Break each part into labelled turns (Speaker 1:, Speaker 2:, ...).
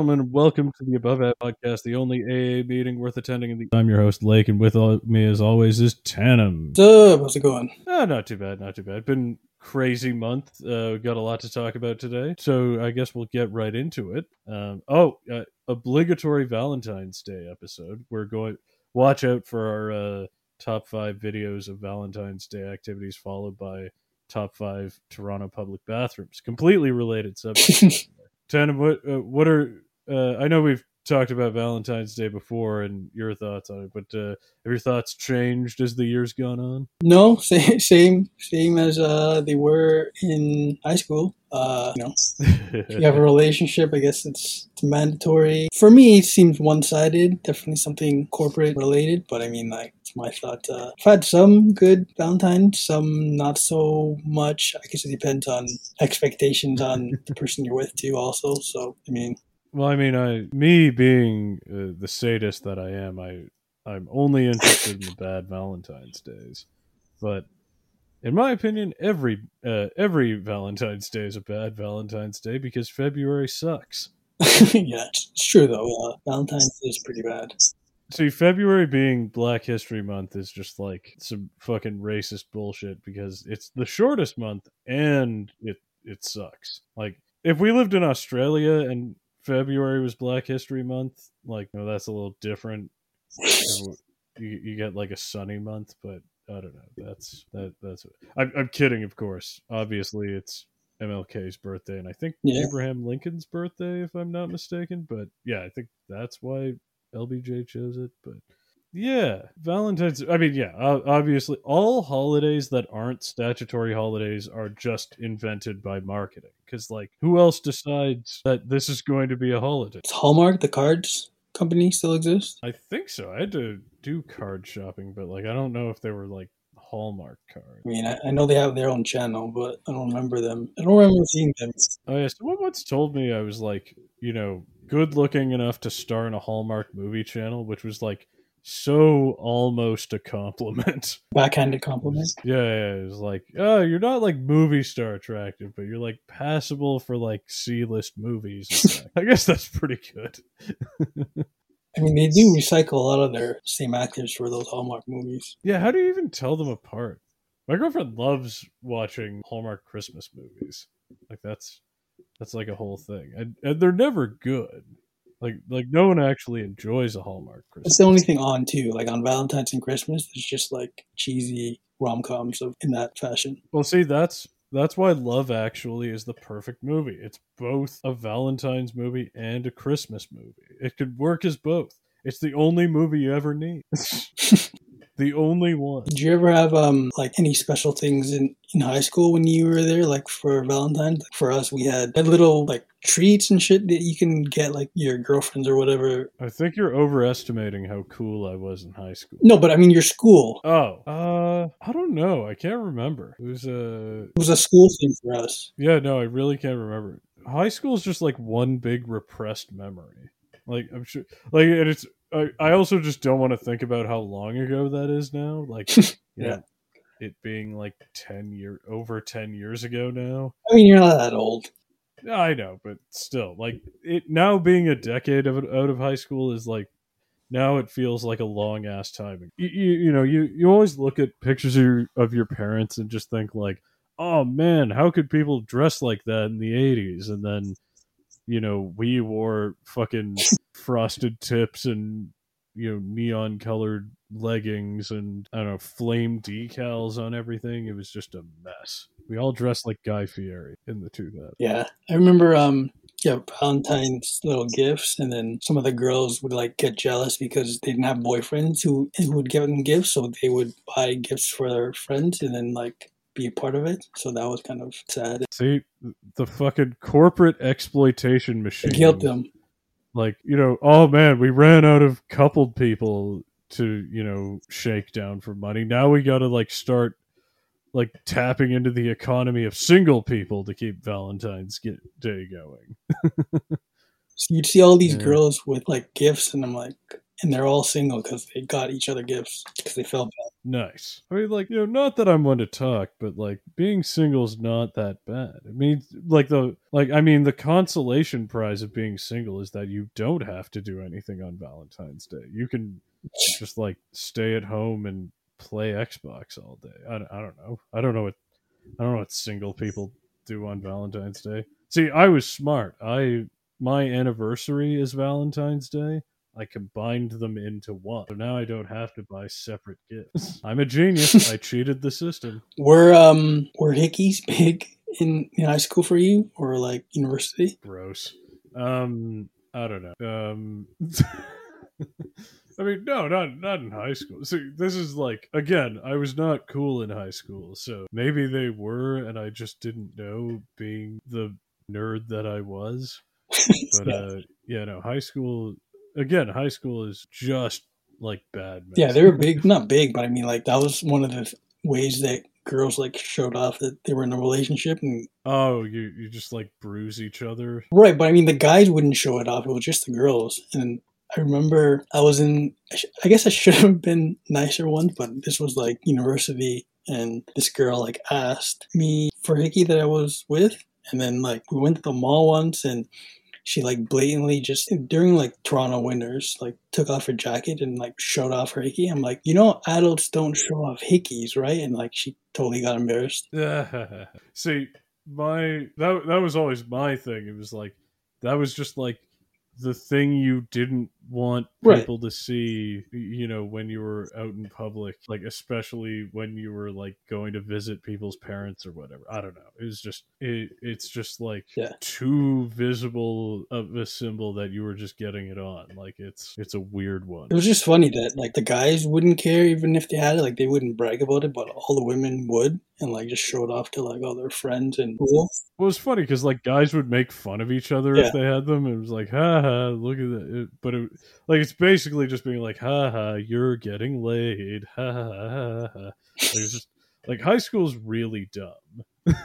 Speaker 1: gentlemen, welcome to the Above Ad podcast, the only AA meeting worth attending. I'm your host, Lake, and with me, as always, is Tanem.
Speaker 2: What's up? How's it going?
Speaker 1: Ah, not too bad, not too bad. Been crazy month. Uh, got a lot to talk about today, so I guess we'll get right into it. Um, oh, uh, obligatory Valentine's Day episode. We're going. Watch out for our uh, top five videos of Valentine's Day activities, followed by top five Toronto public bathrooms. Completely related subject. Tanem, what uh, what are uh, I know we've talked about Valentine's Day before and your thoughts on it, but uh, have your thoughts changed as the years gone on?
Speaker 2: No, same same, same as uh, they were in high school. Uh, you know, if you have a relationship, I guess it's, it's mandatory. For me, it seems one sided. Definitely something corporate related, but I mean, like, it's my thought. Uh, I've had some good Valentine's, some not so much. I guess it depends on expectations on the person you're with, too, also. So, I mean,
Speaker 1: well, I mean, I me being uh, the sadist that I am, I I'm only interested in the bad Valentine's days, but in my opinion, every uh, every Valentine's Day is a bad Valentine's Day because February sucks.
Speaker 2: yeah, it's true though. Uh, Valentine's Day is pretty bad.
Speaker 1: See, February being Black History Month is just like some fucking racist bullshit because it's the shortest month and it it sucks. Like if we lived in Australia and February was Black History Month, like no, that's a little different. you, you get like a sunny month, but I don't know. That's that. That's. I'm, I'm kidding, of course. Obviously, it's MLK's birthday, and I think yeah. Abraham Lincoln's birthday, if I'm not mistaken. But yeah, I think that's why LBJ chose it. But yeah, Valentine's. I mean, yeah, obviously, all holidays that aren't statutory holidays are just invented by marketing. Because, like, who else decides that this is going to be a holiday?
Speaker 2: It's Hallmark, the cards company, still exists.
Speaker 1: I think so. I had to do card shopping, but like, I don't know if they were like Hallmark cards.
Speaker 2: I mean, I, I, know they have their own channel, but I don't remember them. I don't remember seeing them.
Speaker 1: Oh yeah, someone once told me I was like, you know, good looking enough to star in a Hallmark movie channel, which was like so almost a compliment.
Speaker 2: Backhanded compliment.
Speaker 1: Yeah, yeah, it was like, oh, you're not like movie star attractive, but you're like passable for like C list movies. I guess that's pretty good.
Speaker 2: I mean, they do recycle a lot of their same actors for those Hallmark movies.
Speaker 1: Yeah, how do you even tell them apart? My girlfriend loves watching Hallmark Christmas movies. Like that's that's like a whole thing, and, and they're never good. Like like no one actually enjoys a Hallmark
Speaker 2: Christmas. It's the only thing on too. Like on Valentine's and Christmas, there's just like cheesy rom coms in that fashion.
Speaker 1: Well, see, that's that's why Love Actually is the perfect movie. It's both a Valentine's movie and a Christmas movie. It could work as both. It's the only movie you ever need. the only one.
Speaker 2: Did you ever have um like any special things in in high school when you were there, like for Valentine's? For us, we had a little like treats and shit that you can get like your girlfriends or whatever.
Speaker 1: I think you're overestimating how cool I was in high school.
Speaker 2: No, but I mean your school.
Speaker 1: Oh, uh, I don't know. I can't remember. It was a.
Speaker 2: It was a school thing for us.
Speaker 1: Yeah, no, I really can't remember. High school is just like one big repressed memory. Like I'm sure, like and it's I, I also just don't want to think about how long ago that is now. Like, yeah. Know, it being like 10 year over 10 years ago now.
Speaker 2: I mean, you're not that old.
Speaker 1: I know, but still, like it now being a decade of out of high school is like now it feels like a long ass time. You, you, you know you you always look at pictures of your, of your parents and just think like, oh man, how could people dress like that in the '80s? And then you know we wore fucking frosted tips and you know neon colored leggings and I don't know flame decals on everything. It was just a mess. We all dressed like Guy Fieri in the 2000s.
Speaker 2: Yeah, I remember. Um, yeah, Valentine's little gifts, and then some of the girls would like get jealous because they didn't have boyfriends who who would give them gifts, so they would buy gifts for their friends, and then like be a part of it. So that was kind of sad.
Speaker 1: See, the fucking corporate exploitation machine.
Speaker 2: Guilt them
Speaker 1: like you know oh man we ran out of coupled people to you know shake down for money now we gotta like start like tapping into the economy of single people to keep valentine's day going
Speaker 2: so you'd see all these yeah. girls with like gifts and i'm like and they're all single because they got each other gifts because they felt bad
Speaker 1: nice. I mean, like, you know, not that I'm one to talk, but like being single's not that bad. I mean, like the like I mean, the consolation prize of being single is that you don't have to do anything on Valentine's Day. You can just like stay at home and play Xbox all day. I, I don't know. I don't know what I don't know what single people do on Valentine's Day. See, I was smart. I my anniversary is Valentine's Day. I combined them into one. So now I don't have to buy separate gifts. I'm a genius. I cheated the system.
Speaker 2: Were um were hickeys big in, in high school for you or like university?
Speaker 1: Gross. Um I don't know. Um I mean, no, not not in high school. See, this is like again, I was not cool in high school, so maybe they were, and I just didn't know, being the nerd that I was. But uh, yeah, no, high school. Again, high school is just like bad.
Speaker 2: yeah, they were big, not big, but I mean like that was one of the ways that girls like showed off that they were in a relationship and
Speaker 1: Oh, you you just like bruise each other.
Speaker 2: right, but I mean the guys wouldn't show it off. It was just the girls and I remember I was in i guess I should have been nicer once, but this was like university, and this girl like asked me for hickey that I was with, and then like we went to the mall once, and she like blatantly just during like Toronto winters like took off her jacket and like showed off her hickey. I'm like, you know, adults don't show off hickeys, right? And like she totally got embarrassed.
Speaker 1: See, my that that was always my thing. It was like that was just like the thing you didn't want
Speaker 2: Right.
Speaker 1: people to see, you know, when you were out in public, like especially when you were like going to visit people's parents or whatever. I don't know. It was just it, it's just like
Speaker 2: Yeah.
Speaker 1: too visible of a symbol that you were just getting it on. Like it's it's a weird one.
Speaker 2: It was just funny that like the guys wouldn't care even if they had it, like they wouldn't brag about it, but all the women would and like just show it off to like all their friends and
Speaker 1: Well, it was funny because like guys would make fun of each other
Speaker 2: Yeah.
Speaker 1: if they had them. It was like, ha ha, look at that. It, but it, like it's basically just being like, ha ha, you're getting laid. Ha ha ha ha. Like, it's just like high school's really dumb.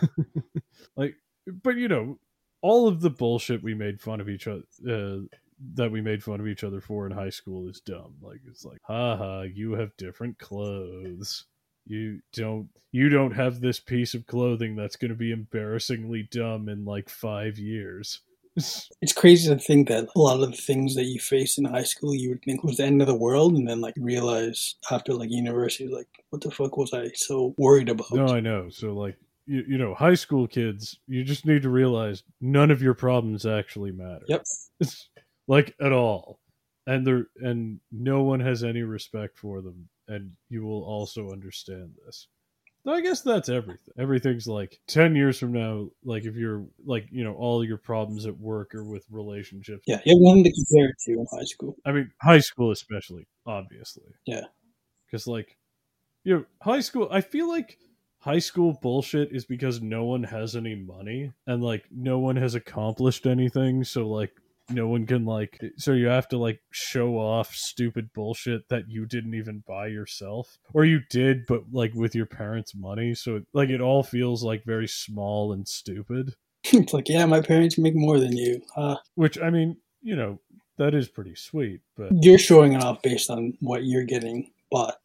Speaker 1: like, but you know, all of the bullshit we made fun of each other. Uh, that we made fun of each other for in high school is dumb. Like it's like, ha ha, you have different clothes you don't you don't have this piece of clothing that's going to be embarrassingly dumb in like five years
Speaker 2: it's crazy to think that a lot of the things that you face in high school you would think was the end of the world and then like realize after like university like what the fuck was i so worried about?
Speaker 1: No i know. So like you, you know high school kids you just need to realize none of your problems actually matter.
Speaker 2: Yep.
Speaker 1: It's like at all. And there and no one has any respect for them. And you will also understand this I guess that's everything. Everything's like 10 years from now, like if you're like, you know, all your problems at work or with relationships.
Speaker 2: yeah you have nothing to compare it to in high school
Speaker 1: I mean, high school especially, obviously.
Speaker 2: Yeah.
Speaker 1: Because like, you know, high school. I feel like high school bullshit is because no one has any money and like no one has accomplished anything. So like, no one can like. So you have to like show off stupid bullshit that you didn't even buy yourself, or you did, but like with your parents' money. So like, it all feels like very small and stupid.
Speaker 2: it's like yeah my parents make more than you uh,
Speaker 1: Which I mean, you know, that is pretty sweet, but
Speaker 2: you're showing it off based on what you're getting but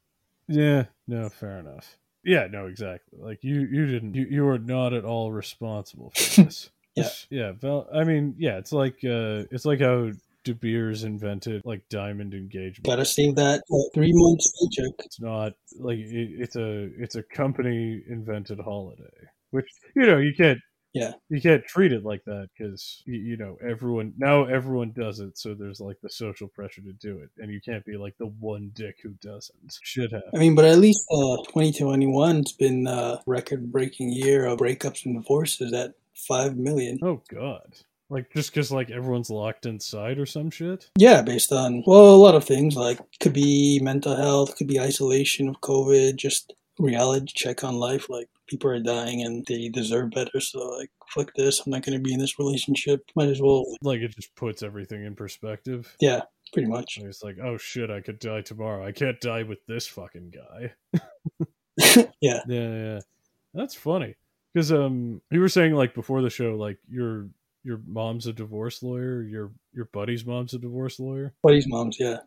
Speaker 1: Yeah, no, fair enough. Yeah, no, exactly. Like you, you didn't, you, you are not at all responsible for this.
Speaker 2: Yeah.
Speaker 1: yeah. Val, I mean, yeah, it's like, uh, it's like how De Beers invented like diamond engagement.
Speaker 2: gotta save that uh, three months paycheck
Speaker 1: It's not like it, it's a, it's a company invented holiday, which you know you can't.
Speaker 2: Yeah.
Speaker 1: you can't treat it like that because you, you know everyone now everyone does it, so there's like the social pressure to do it, and you can't be like the one dick who doesn't. Should have.
Speaker 2: I mean, but at least uh, 2021's been a record-breaking year of breakups and divorces at five million.
Speaker 1: Oh God! Like just because like everyone's locked inside or some shit.
Speaker 2: Yeah, based on well, a lot of things like could be mental health, could be isolation of COVID, just reality check on life. Like people are dying and they deserve better, so like fuck this, I'm not going to be in this relationship. Might as well.
Speaker 1: Like it just puts everything in perspective.
Speaker 2: Yeah, pretty much.
Speaker 1: Like, it's like, oh shit, I could die tomorrow. I can't die with this fucking guy.
Speaker 2: yeah,
Speaker 1: Yeah, yeah. That's funny because um, you were saying like before the show, like your your mom's a divorce lawyer. Your your buddy's mom's a divorce lawyer.
Speaker 2: buddy's moms. Yeah,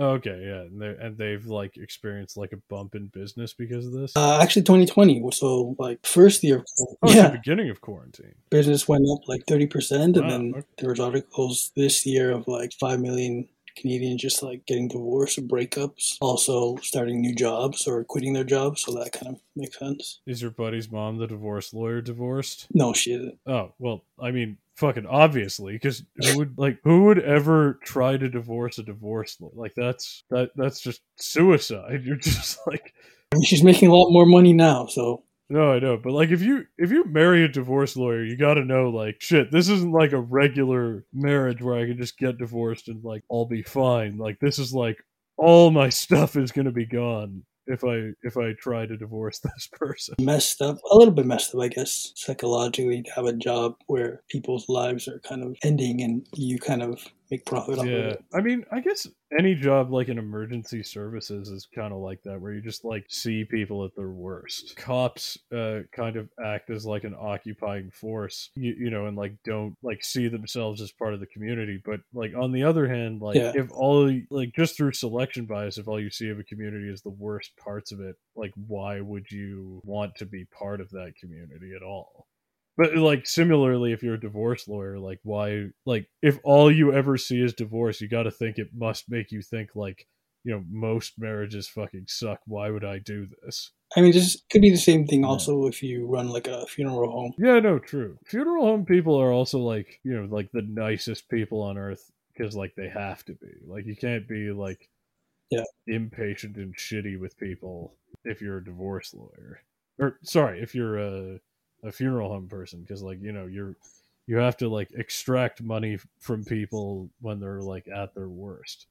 Speaker 1: Oh, okay, yeah, and, they, and they've like experienced like a bump in business because of this.
Speaker 2: Uh, actually, 2020. So like first year,
Speaker 1: oh,
Speaker 2: yeah,
Speaker 1: the beginning of quarantine.
Speaker 2: business went up like 30 percent, and
Speaker 1: Wow,
Speaker 2: then
Speaker 1: okay.
Speaker 2: there was articles this year of like five million Canadians just like getting divorced or breakups, also starting new jobs or quitting their jobs. So that kind of makes sense.
Speaker 1: Is your buddy's mom the divorce lawyer divorced?
Speaker 2: No, she isn't.
Speaker 1: Oh well, I mean, fucking obviously, because who would like who would ever try to divorce a divorce lawyer? Like that's that that's just suicide. You're just like
Speaker 2: I mean, she's making a lot more money now, so
Speaker 1: no, I know, but like if you if you marry a divorce lawyer, you got to know like shit. This isn't like a regular marriage where I can just get divorced and like I'll be fine. Like this is like all my stuff is gonna be gone if I if I try to divorce this person.
Speaker 2: messed up, a little bit messed up, I guess, psychologically to have a job where people's lives are kind of ending and you kind of make profit off of
Speaker 1: Yeah,
Speaker 2: it.
Speaker 1: I mean, I guess any job like in emergency services is kind of like that, where you just like see people at their worst. Cops uh, kind of act as like an occupying force, you, you know, and like don't like see themselves as part of the community. But like on the other hand, like
Speaker 2: Yeah.
Speaker 1: if all like just through selection bias, if all you see of a community is the worst parts of it, like why would you want to be part of that community at all? But like similarly, if you're a divorce lawyer, like why like if all you ever see is divorce, you got to think it must make you think like you know most marriages fucking suck. Why would I do this?
Speaker 2: I mean, this could be the same thing
Speaker 1: Yeah.
Speaker 2: also if you run like a funeral home.
Speaker 1: Yeah, no, true. Funeral home people are also like you know like the nicest people on earth because like they have to be. Like you can't be like
Speaker 2: Yeah.
Speaker 1: impatient and shitty with people if you're a divorce lawyer. Or sorry if you're a a funeral home person because like you know you're you have to like extract money from people when they're like at their worst.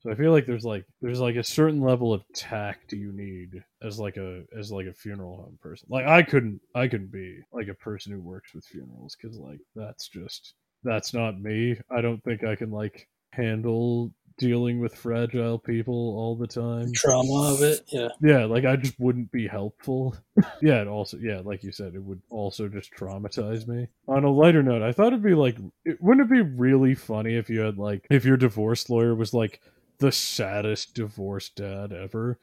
Speaker 1: So i feel like there's like there's like a certain level of tact you need as like a as like a funeral home person. Like i couldn't i couldn't be like a person who works with funerals because like that's just that's not me. I don't think i can like handle dealing with fragile people all the time
Speaker 2: Trauma of it, yeah.
Speaker 1: yeah, like I just wouldn't be helpful. yeah, it also yeah, like you said, it would also just traumatize me. On a lighter note, I thought it'd be like it, wouldn't it be really funny if you had like if your divorce lawyer was like the saddest divorced dad ever.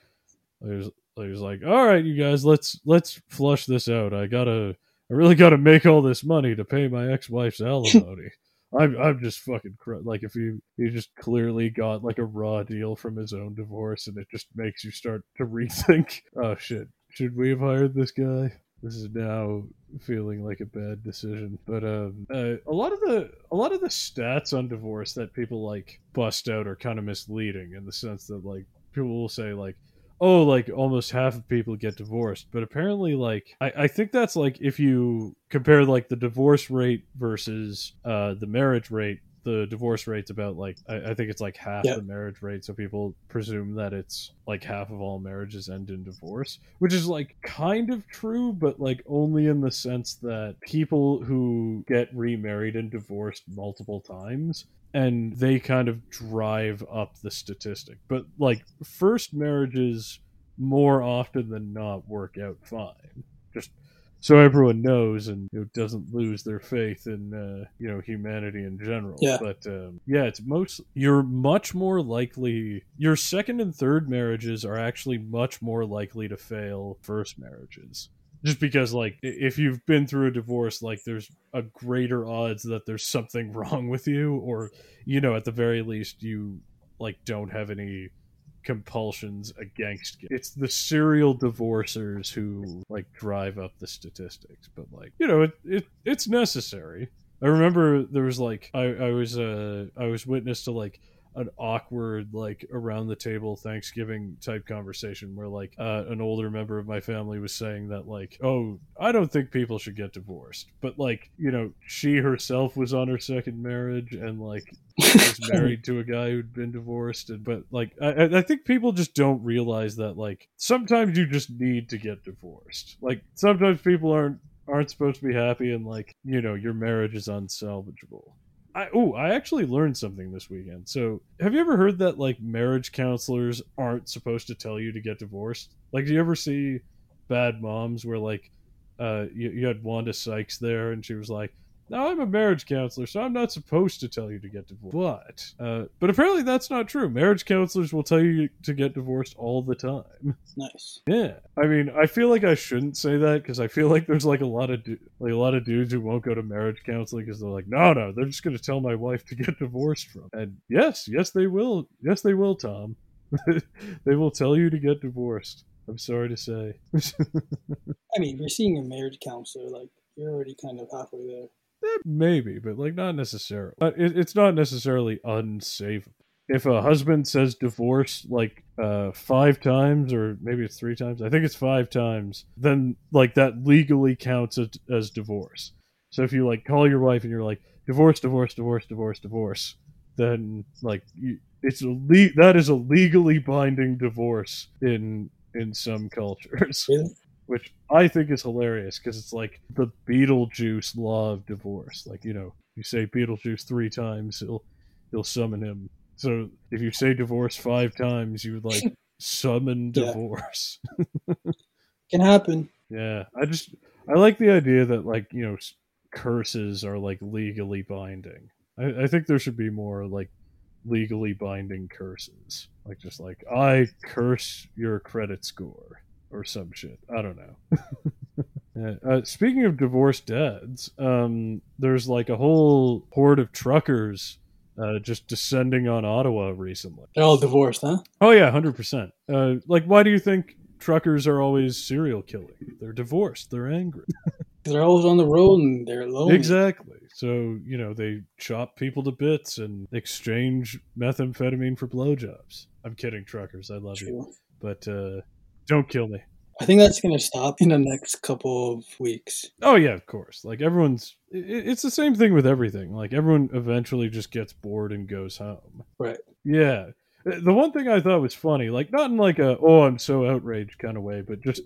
Speaker 1: There's there's like, all right, you guys, let's let's flush this out. I gotta I really gotta make all this money to pay my ex wife's alimony. I'm I'm just fucking cr- like if you he just clearly got like a raw deal from his own divorce, and it just makes you start to rethink. Oh shit, should we have hired this guy? This is now feeling like a bad decision. But um, uh, a lot of the a lot of the stats on divorce that people like bust out are kind of misleading in the sense that like people will say like oh like almost half of people get divorced but apparently like I, I think that's like if you compare like the divorce rate versus uh the marriage rate the divorce rate's about like I, I think it's like half the marriage rate so people presume that it's like half of all marriages end in divorce which is like kind of true but like only in the sense that people who get remarried and divorced multiple times and they kind of drive up the statistic. But like first marriages more often than not work out fine. Just so everyone knows and you know, doesn't lose their faith in uh, you know humanity in general.
Speaker 2: Yeah.
Speaker 1: But um, yeah, it's most you're much more likely your second and third marriages are actually much more likely to fail first marriages just because like if you've been through a divorce like there's a greater odds that there's something wrong with you or you know at the very least you like don't have any compulsions against it. it's the serial divorcers who like drive up the statistics but like you know it, it it's necessary i remember there was like i i was uh i was witness to like an awkward like around the table thanksgiving type conversation where like uh, an older member of my family was saying that like oh i don't think people should get divorced. But like you know she herself was on her second marriage and like was married to a guy who'd been divorced and but like I, I- I think people just don't realize that like sometimes you just need to get divorced. Like sometimes people aren't aren't supposed to be happy and like you know your marriage is unsalvageable I oh, I actually learned something this weekend. So, have you ever heard that like marriage counselors aren't supposed to tell you to get divorced? Like, do you ever see Bad Moms where like uh you, you had Wanda Sykes there and she was like, Now I'm a marriage counselor, so I'm not supposed to tell you to get divorced. But uh, but apparently that's not true. Marriage counselors will tell you to get divorced all the time.
Speaker 2: Nice.
Speaker 1: Yeah, I mean, I feel like I shouldn't say that because I feel like there's like a lot of du- like a lot of dudes who won't go to marriage counseling because they're like, no, no, they're just going to tell my wife to get divorced from. And yes, yes, they will. Yes, they will, Tom. they will tell you to get divorced. I'm sorry to say.
Speaker 2: I mean, you're seeing a marriage counselor, like you're already kind of halfway there.
Speaker 1: Eh, Maybe, but like not necessarily. It, it's not necessarily unsavable. If a husband says divorce like uh, five times, or maybe it's three times, I think it's five times, then like that legally counts as, as divorce. So if you like call your wife and you're like divorce, divorce, divorce, divorce, divorce, then like you, it's a le- that is a legally binding divorce in in some cultures
Speaker 2: Really?
Speaker 1: Which I think is hilarious because it's like the Beetlejuice law of divorce. Like you know, you say Beetlejuice three times, he'll he'll summon him. So if you say divorce five times, you would like summon
Speaker 2: Yeah.
Speaker 1: divorce.
Speaker 2: Can happen.
Speaker 1: yeah, I just I like the idea that like you know curses are like legally binding. I, I think there should be more like legally binding curses, like just like I curse your credit score or some shit. I don't know. Uh, speaking of divorced dads, um, there's like a whole horde of truckers uh, just descending on Ottawa recently.
Speaker 2: They're all divorced, huh?
Speaker 1: Oh yeah, hundred percent. Uh, like, why do you think truckers are always serial killing? They're divorced. They're angry.
Speaker 2: They're always on the road and they're lonely.
Speaker 1: exactly. So you know they chop people to bits and exchange methamphetamine for blowjobs. I'm kidding, truckers. I love you, but uh, don't kill me.
Speaker 2: I think that's gonna stop in the next couple of weeks.
Speaker 1: Oh yeah, of course. Like everyone's, i- i- it's the same thing with everything. Like everyone eventually just gets bored and goes home.
Speaker 2: Right.
Speaker 1: Yeah. The one thing I thought was funny, like not in like a oh I'm so outraged kind of way, but just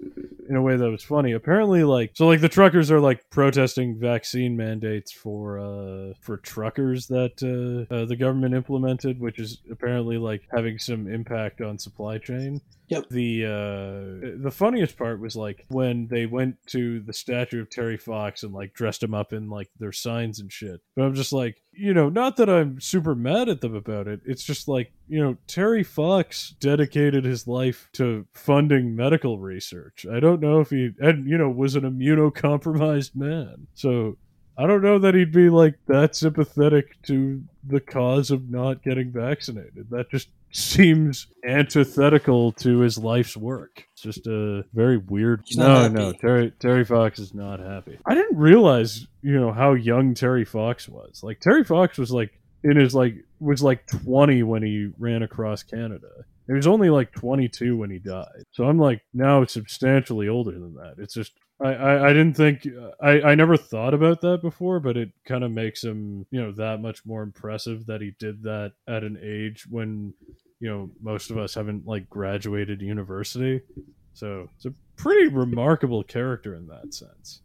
Speaker 1: in a way that was funny. Apparently, like so, like the truckers are like protesting vaccine mandates for uh for truckers that uh, uh the government implemented, which is apparently like having some impact on supply chain.
Speaker 2: Yep.
Speaker 1: The uh the funniest part was like when they went to the statue of Terry Fox and like dressed him up in like their signs and shit. But I'm just like, you know, not that I'm super mad at them about it. It's just like, you know, Terry Fox dedicated his life to funding medical research. I don't know if he and you know was an immunocompromised man. So I don't know that he'd be like that sympathetic to the cause of not getting vaccinated. That just seems antithetical to his life's work. It's just a very weird.
Speaker 2: He's
Speaker 1: no, no, Terry Terry Fox is not happy. I didn't realize, you know, how young Terry Fox was. Like Terry Fox was like in his like was like 20 when he ran across Canada. He was only like 22 when he died. So I'm like now substantially older than that. It's just I, I, didn't think I, I never thought about that before, but it kind of makes him you know that much more impressive that he did that at an age when you know most of us haven't like graduated university. So it's a pretty remarkable character in that sense.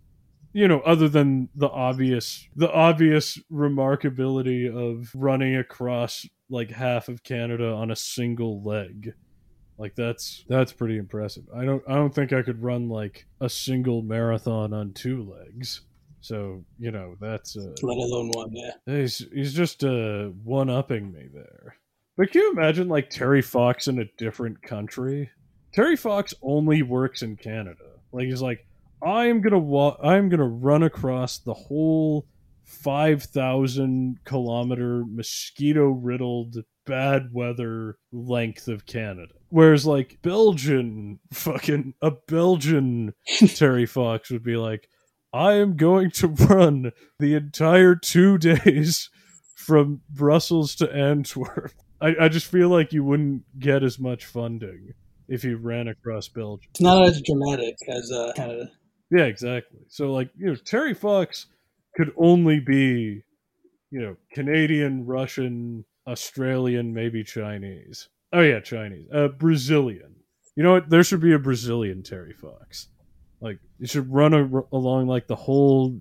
Speaker 1: You know, other than the obvious the obvious remarkability of running across like half of Canada on a single leg. Like that's that's pretty impressive. I don't I don't think I could run like a single marathon on two legs. So, you know, that's uh
Speaker 2: Let alone one, yeah.
Speaker 1: He's he's just uh one upping me there. But can you imagine like Terry Fox in a different country? Terry Fox only works in Canada. Like he's like, I am gonna wa- I am gonna run across the whole five thousand kilometer mosquito riddled bad weather length of Canada. Whereas like Belgian fucking a Belgian Terry Fox would be like, I am going to run the entire two days from Brussels to Antwerp. I, I just feel like you wouldn't get as much funding if you ran across Belgium.
Speaker 2: It's not as dramatic as uh, Canada.
Speaker 1: Yeah, exactly. So like, you know, Terry Fox could only be, you know, Canadian, Russian, Australian, maybe Chinese. Oh yeah, Chinese. Uh Brazilian. You know what? There should be a Brazilian Terry Fox. Like you should run a, along like the whole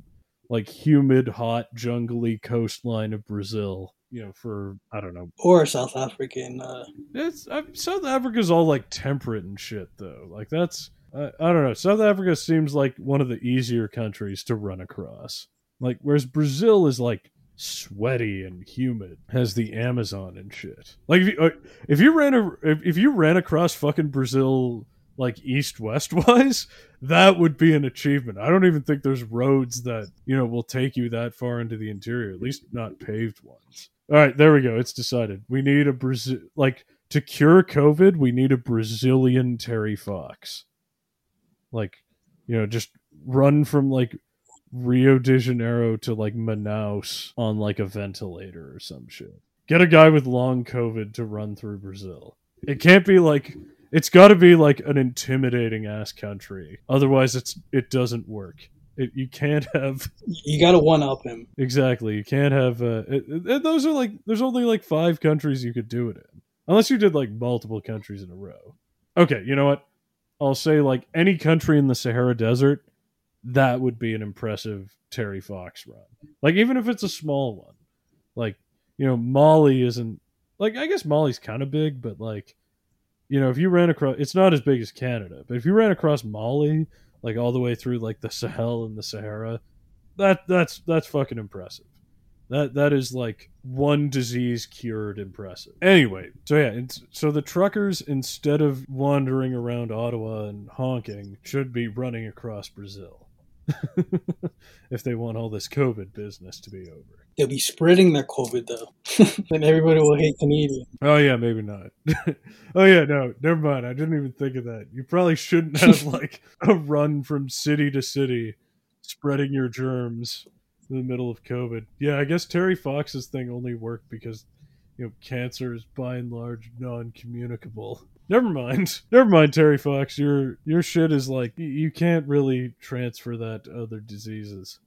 Speaker 1: like humid, hot, jungly coastline of Brazil. You know, for I don't know.
Speaker 2: Or South African. Uh,
Speaker 1: It's uh, South Africa's all like temperate and shit though. Like that's I, I don't know. South Africa seems like one of the easier countries to run across. Like whereas Brazil is like sweaty and humid, has the Amazon and shit. Like if you, uh, if you ran a if, if you ran across fucking Brazil like east west wise, that would be an achievement. I don't even think there's roads that you know will take you that far into the interior, at least not paved ones. All right, there we go. It's decided. We need a Brazil like to cure COVID. We need a Brazilian Terry Fox. Like, you know, just run from like Rio de Janeiro to like Manaus on like a ventilator or some shit. Get a guy with long COVID to run through Brazil. It can't be like it's got to be like an intimidating ass country. Otherwise, it's it doesn't work. It, you can't have
Speaker 2: You got to one up him.
Speaker 1: exactly. You can't have. Uh, it, it- those are like there's only like five countries you could do it in, unless you did like multiple countries in a row. Okay, you know what? I'll say like any country in the Sahara Desert. That would be an impressive Terry Fox run. Like even if it's a small one, like you know Mali isn't like I guess Mali's kind of big, but like you know if you ran across, it's not as big as Canada, but if you ran across Mali like all the way through like the Sahel and the Sahara, that that's that's fucking impressive. That that is like one disease cured impressive. Anyway, so yeah, so the truckers instead of wandering around Ottawa and honking should be running across Brazil. if they want all this COVID business to be over.
Speaker 2: They'll be spreading that COVID though. then everybody will hate Canadian.
Speaker 1: Oh yeah, maybe not. oh yeah, no, never mind. I didn't even think of that. You probably shouldn't have like a run from city to city, spreading your germs in the middle of COVID. Yeah, I guess Terry Fox's thing only worked because you know cancer is by and large non-communicable. Never mind. Never mind, Terry Fox. Your your shit is like you can't really transfer that to other diseases.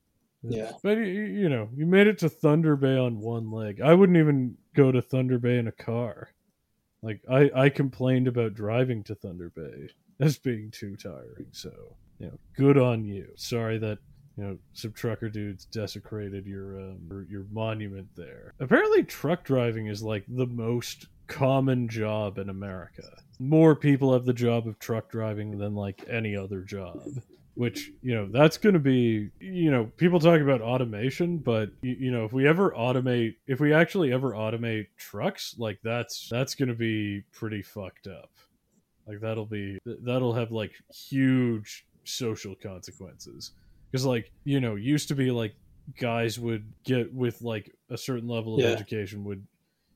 Speaker 2: Yeah.
Speaker 1: But you, you know, you made it to Thunder Bay on one leg. I wouldn't even go to Thunder Bay in a car. Like I, I complained about driving to Thunder Bay as being too tiring. So you know, good on you. Sorry that you know some trucker dudes desecrated your um, your, monument there. Apparently, truck driving is like the most common job in America. More people have the job of truck driving than like any other job which you know that's going to be you know people talk about automation but you, you know if we ever automate if we actually ever automate trucks like that's that's going to be pretty fucked up like that'll be that'll have like huge social consequences because like you know used to be like guys would get with like a certain level of
Speaker 2: Yeah.
Speaker 1: education would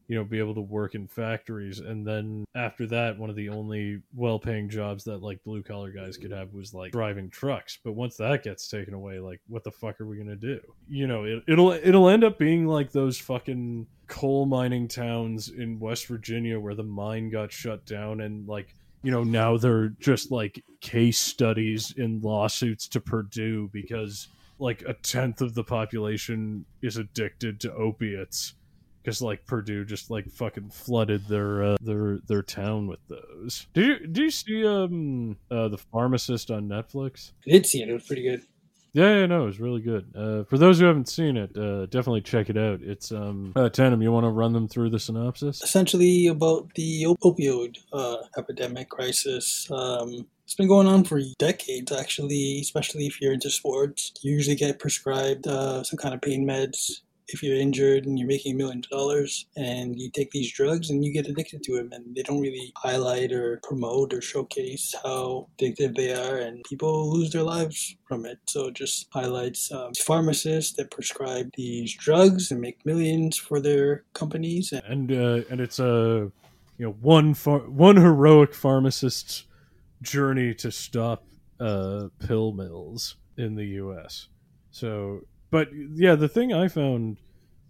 Speaker 1: you know be able to work in factories. And then after that one of the only well-paying jobs that like blue collar guys could have was like driving trucks. But once that gets taken away like what the fuck are we gonna do? You know it, it'll it'll end up being like those fucking coal mining towns in west virginia where the mine got shut down and like you know now they're just like case studies in lawsuits to purdue because like a tenth of the population is addicted to opiates because like Purdue just like fucking flooded their uh, their their town with those. Do you did you see um uh, the pharmacist on Netflix?
Speaker 2: I did see it. It was pretty good.
Speaker 1: Yeah, yeah, no, it was really good. Uh, for those who haven't seen it, uh, definitely check it out. It's um uh, Tanem, you want to run them through the synopsis?
Speaker 2: Essentially about the op- opioid uh, epidemic crisis. Um, it's been going on for decades, actually, especially if you're into sports. You usually get prescribed uh, some kind of pain meds if you're injured and you're making a million dollars and you take these drugs and you get addicted to them and they don't really highlight or promote or showcase how addictive they are and people lose their lives from it so it just highlights um, pharmacists that prescribe these drugs and make millions for their companies and
Speaker 1: and uh, and it's a you know one phar- one heroic pharmacist's journey to stop uh, pill mills in the U.S. So, but yeah, the thing I found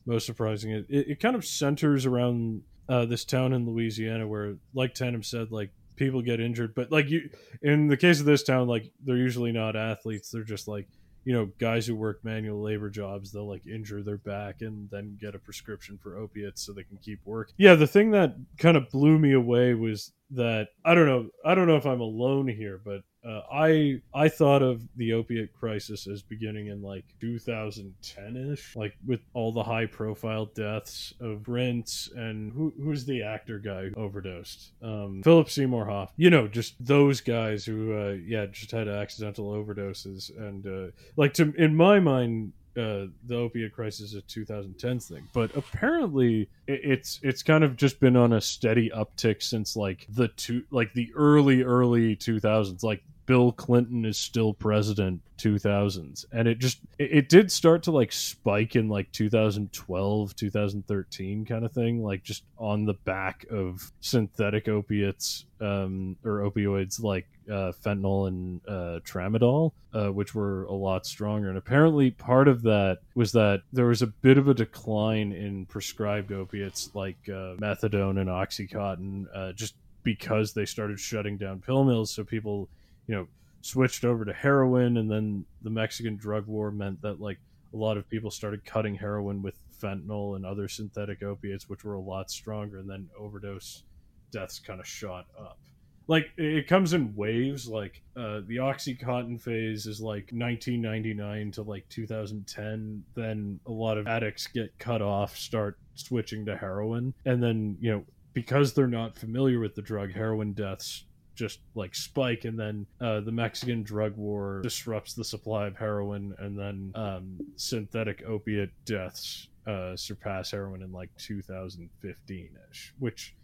Speaker 1: most surprising it it, it kind of centers around uh, this town in Louisiana where, like Tanem said, like people get injured, but like you in the case of this town, like they're usually not athletes; they're just like you know guys who work manual labor jobs. They'll like injure their back and then get a prescription for opiates so they can keep working yeah the thing that kind of blew me away was that i don't know i don't know if i'm alone here but uh, I I thought of the opiate crisis as beginning in like 2010ish, like with all the high profile deaths of Prince and who who's the actor guy who overdosed, um, Philip Seymour Hoffman. You know, just those guys who uh, yeah just had accidental overdoses and uh, like to in my mind uh, the opiate crisis of 2010s thing, but apparently it, it's it's kind of just been on a steady uptick since like the two like the early early 2000s, like Bill Clinton is still president 2000s and it just it, it, did start to like spike in like 2012 2013 kind of thing like just on the back of synthetic opiates um, or opioids like uh, fentanyl and uh, tramadol uh, which were a lot stronger. And apparently part of that was that there was a bit of a decline in prescribed opiates like uh, methadone and oxycontin uh, just because they started shutting down pill mills. So people you know switched over to heroin and then the Mexican drug war meant that like a lot of people started cutting heroin with fentanyl and other synthetic opiates which were a lot stronger. And then overdose deaths kind of shot up like it comes in waves like uh, the oxycontin phase is like 1999 to like 2010 then a lot of addicts get cut off start switching to heroin and then you know because they're not familiar with the drug heroin deaths just like spike and then uh, the mexican drug war disrupts the supply of heroin and then um, synthetic opiate deaths uh, surpass heroin in like 2015ish which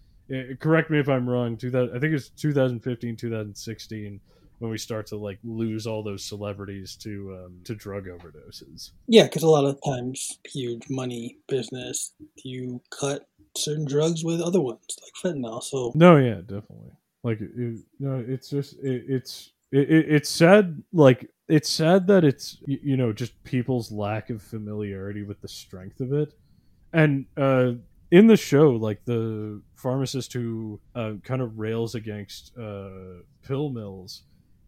Speaker 1: correct me if i'm wrong 2000, i think it's 2015 2016 when we start to like lose all those celebrities to um, to drug overdoses
Speaker 2: yeah because a lot of times huge money business you cut certain drugs with other ones like fentanyl so
Speaker 1: no yeah definitely like, it, you know, it's just it, it's it, it's sad. Like, it's sad that it's you know just people's lack of familiarity with the strength of it, and uh, in the show, like the pharmacist who uh, kind of rails against uh, pill mills.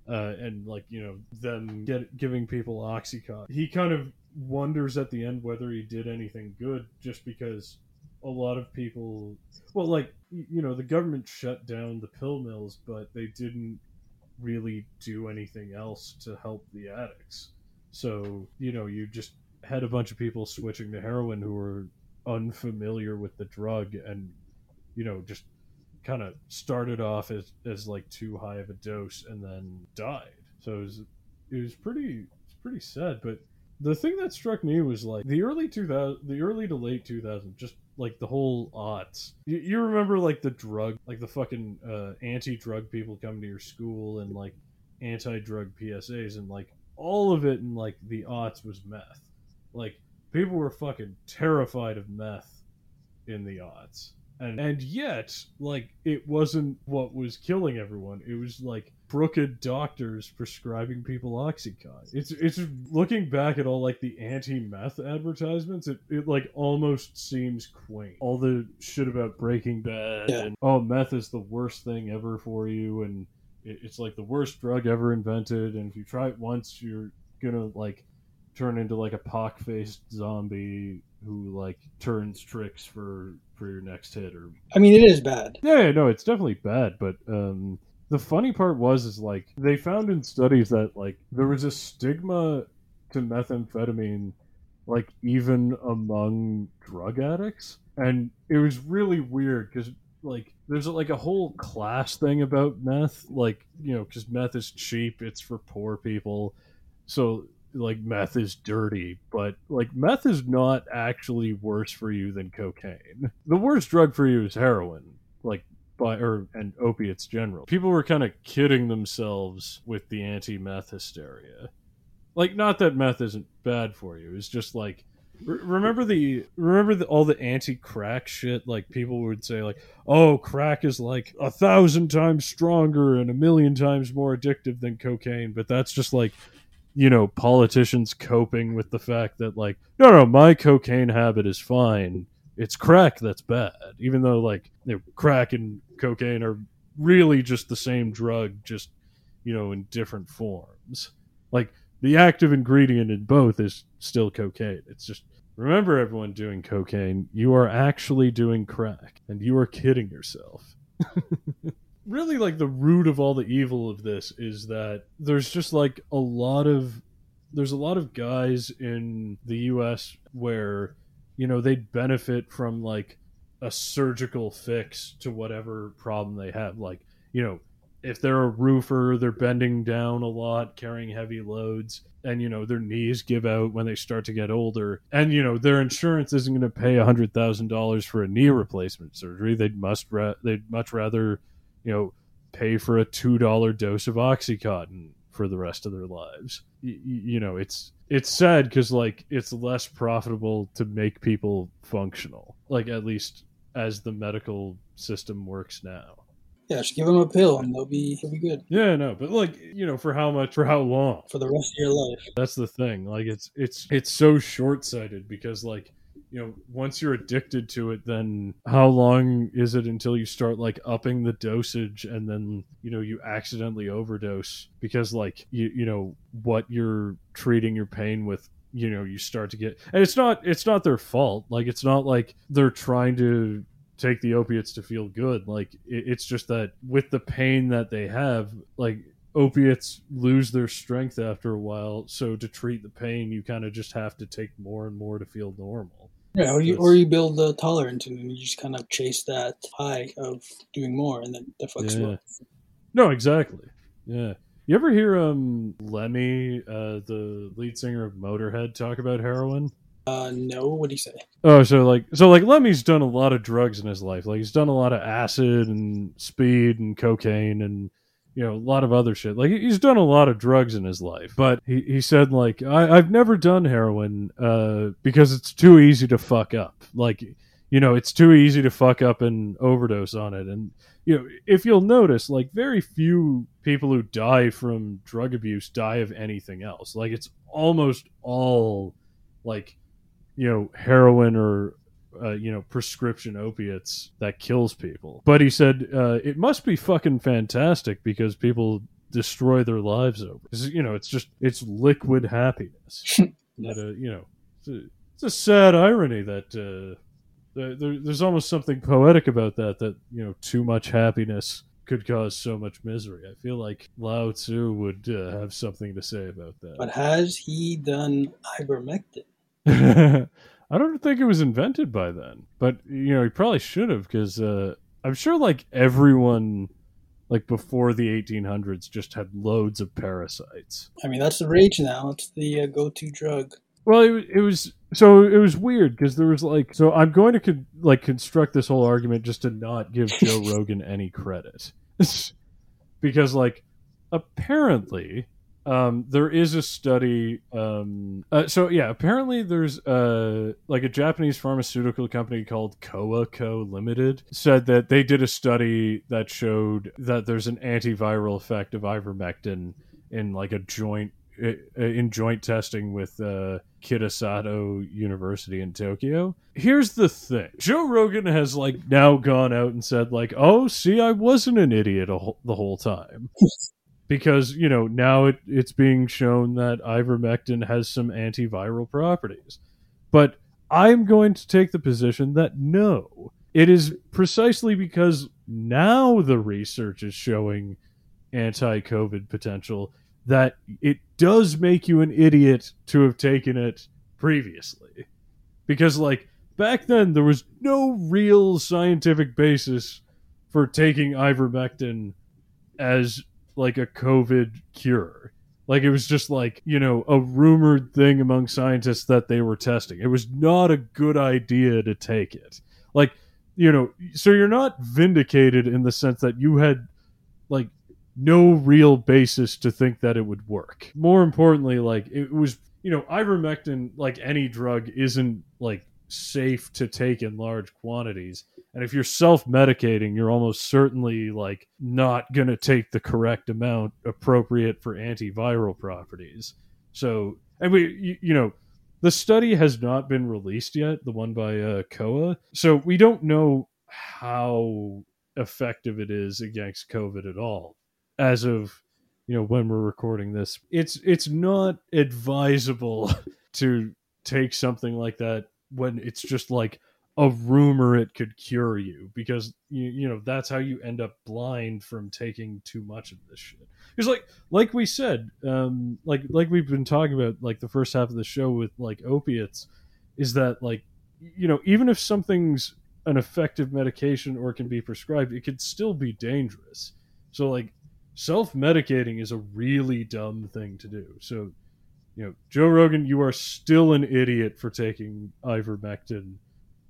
Speaker 1: Uh, and like you know them get giving people oxycontin he kind of wonders at the end whether he did anything good just because a lot of people well like you know the government shut down the pill mills but they didn't really do anything else to help the addicts so you know you just had a bunch of people switching to heroin who were unfamiliar with the drug and you know just kind of started off as, as like too high of a dose and then died so it was it was pretty it's pretty sad but the thing that struck me was like the early 2000 the early to late 2000s just like the whole odds. You, you remember like the drug, like the fucking uh, anti-drug people coming to your school and like anti-drug PSAs and like all of it in like the aughts was meth. Like people were fucking terrified of meth in the aughts. And and yet, like it wasn't what was killing everyone. It was like crooked doctors prescribing people oxycontin. It's it's looking back at all like the anti-meth advertisements. It it like almost seems quaint. All the shit about Breaking Bad yeah. and oh meth is the worst thing ever for you and it, it's like the worst drug ever invented. And if you try it once, you're gonna like turn into like a pock-faced zombie who like turns tricks for for your next hit or
Speaker 2: I mean it is bad.
Speaker 1: Yeah, no, it's definitely bad, but um the funny part was is like they found in studies that like there was a stigma to methamphetamine like even among drug addicts and it was really weird because like there's like a whole class thing about meth like you know because meth is cheap it's for poor people so like meth is dirty but like meth is not actually worse for you than cocaine the worst drug for you is heroin like by or and opiates general. People were kind of kidding themselves with the anti-meth hysteria. Like not that meth isn't bad for you. It's just like remember the remember the, all the anti-crack shit like people would say like oh crack is like a thousand times stronger and a million times more addictive than cocaine but that's just like you know politicians coping with the fact that like no no my cocaine habit is fine. It's crack that's bad even though like you know, crack and cocaine are really just the same drug just you know in different forms. Like the active ingredient in both is still cocaine. It's just remember everyone doing cocaine you are actually doing crack and you are kidding yourself really like the root of all the evil of this is that there's just like a lot of there's a lot of guys in the US where you know they'd benefit from like a surgical fix to whatever problem they have like you know if they're a roofer, they're bending down a lot, carrying heavy loads, and you know their knees give out when they start to get older, and you know their insurance isn't going to pay a hundred thousand dollars for a knee replacement surgery. They'd must ra- they'd much rather, you know, pay for a two dollar dose of OxyContin for the rest of their lives. Y- you know, it's it's sad because like it's less profitable to make people functional, like at least as the medical system works now.
Speaker 2: Yeah, just give them a pill and they'll be they'll be good
Speaker 1: Yeah, no, but like you know, for how much, for how long?
Speaker 2: for the rest of your life.
Speaker 1: That's the thing. Like it's it's it's so short sighted because like you know once you're addicted to it, then how long is it until you start like upping the dosage and then you know you accidentally overdose? Because like you you know what you're treating your pain with you know you start to get and it's not it's not their fault. Like it's not like they're trying to take the opiates to feel good. Like it, it's just that with the pain that they have like opiates lose their strength after a while. So to treat the pain you kind of just have to take more and more to feel normal
Speaker 2: Yeah, or you, or you build a tolerance and you just kind of chase that high of doing more, and then that fucks you
Speaker 1: Yeah.
Speaker 2: up.
Speaker 1: no exactly yeah you ever hear um lemmy uh the lead singer of motorhead talk about heroin
Speaker 2: Uh, no, what do you say?
Speaker 1: Oh, so like so like Lemmy's done a lot of drugs in his life. Like he's done a lot of acid and speed and cocaine and you know a lot of other shit. Like he's done a lot of drugs in his life. But he, he said like I, I've never done heroin uh, because it's too easy to fuck up. Like you know it's too easy to fuck up and overdose on it. And you know if you'll notice like very few people who die from drug abuse die of anything else. Like it's almost all like you know heroin or uh, you know prescription opiates that kills people. But he said uh, it must be fucking fantastic because people destroy their lives over. You know it's just it's liquid happiness. That uh, you know it's a, it's a sad irony that uh, there, there- there's almost something poetic about that that you know too much happiness could cause so much misery. I feel like lao tzu would uh, have something to say about that.
Speaker 2: But has he done ivermectin?
Speaker 1: I don't think it was invented by then, but you know he probably should have because uh, I'm sure like everyone like before the 1800s just had loads of parasites.
Speaker 2: I mean, that's the rage now. It's the uh, go-to drug.
Speaker 1: Well, it, it was so it was weird because there was like so I'm going to con- like construct this whole argument just to not give Joe Rogan any credit because like apparently um, there is a study um, uh, so yeah apparently there's uh, like a Japanese pharmaceutical company called Kowa Co Limited said that they did a study that showed that there's an antiviral effect of ivermectin in like a joint uh, in joint testing with uh, Kitasato University in Tokyo. Here's the thing: Joe Rogan has like now gone out and said like, "Oh, see, I wasn't an idiot a the whole time." Because you know now it, it's being shown that ivermectin has some antiviral properties, but I'm going to take the position that no, it is precisely because now the research is showing anti-COVID potential that it does make you an idiot to have taken it previously. Because, like, back then there was no real scientific basis for taking ivermectin as, like, a COVID cure. Like, it was just, like, you know, a rumored thing among scientists that they were testing. It was not a good idea to take it. Like, you know, so you're not vindicated in the sense that you had, like, no real basis to think that it would work. More importantly, like it was, you know, ivermectin, like any drug, isn't like safe to take in large quantities. And if you're self-medicating, you're almost certainly like not going to take the correct amount appropriate for antiviral properties. So, and we, you, you know, the study has not been released yet, the one by uh, Kowa. So we don't know how effective it is against COVID at all as of you know when we're recording this it's it's not advisable to take something like that when it's just like a rumor it could cure you because you, you know that's how you end up blind from taking too much of this shit because like like we said um like like we've been talking about like the first half of the show with like opiates is that like you know even if something's an effective medication or can be prescribed it could still be dangerous so like self medicating is a really dumb thing to do. So, you know, Joe Rogan, you are still an idiot for taking ivermectin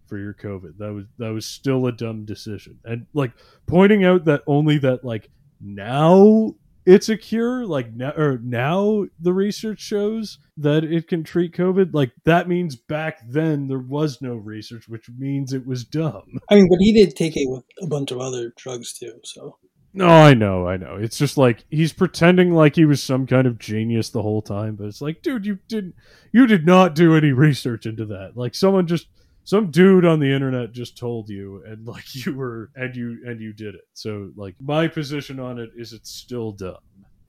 Speaker 1: for your COVID. That was that was still a dumb decision. And like pointing out that only that like now it's a cure, like now or now the research shows that it can treat COVID. Like that means back then there was no research, which means it was dumb.
Speaker 2: I mean, but he did take it with a bunch of other drugs too. So
Speaker 1: no, I know, I know. It's just like he's pretending like he was some kind of genius the whole time, but it's like, dude, you didn't you did not do any research into that. Like someone just some dude on the internet just told you and like you were and you and you did it. So like my position on it is it's still dumb.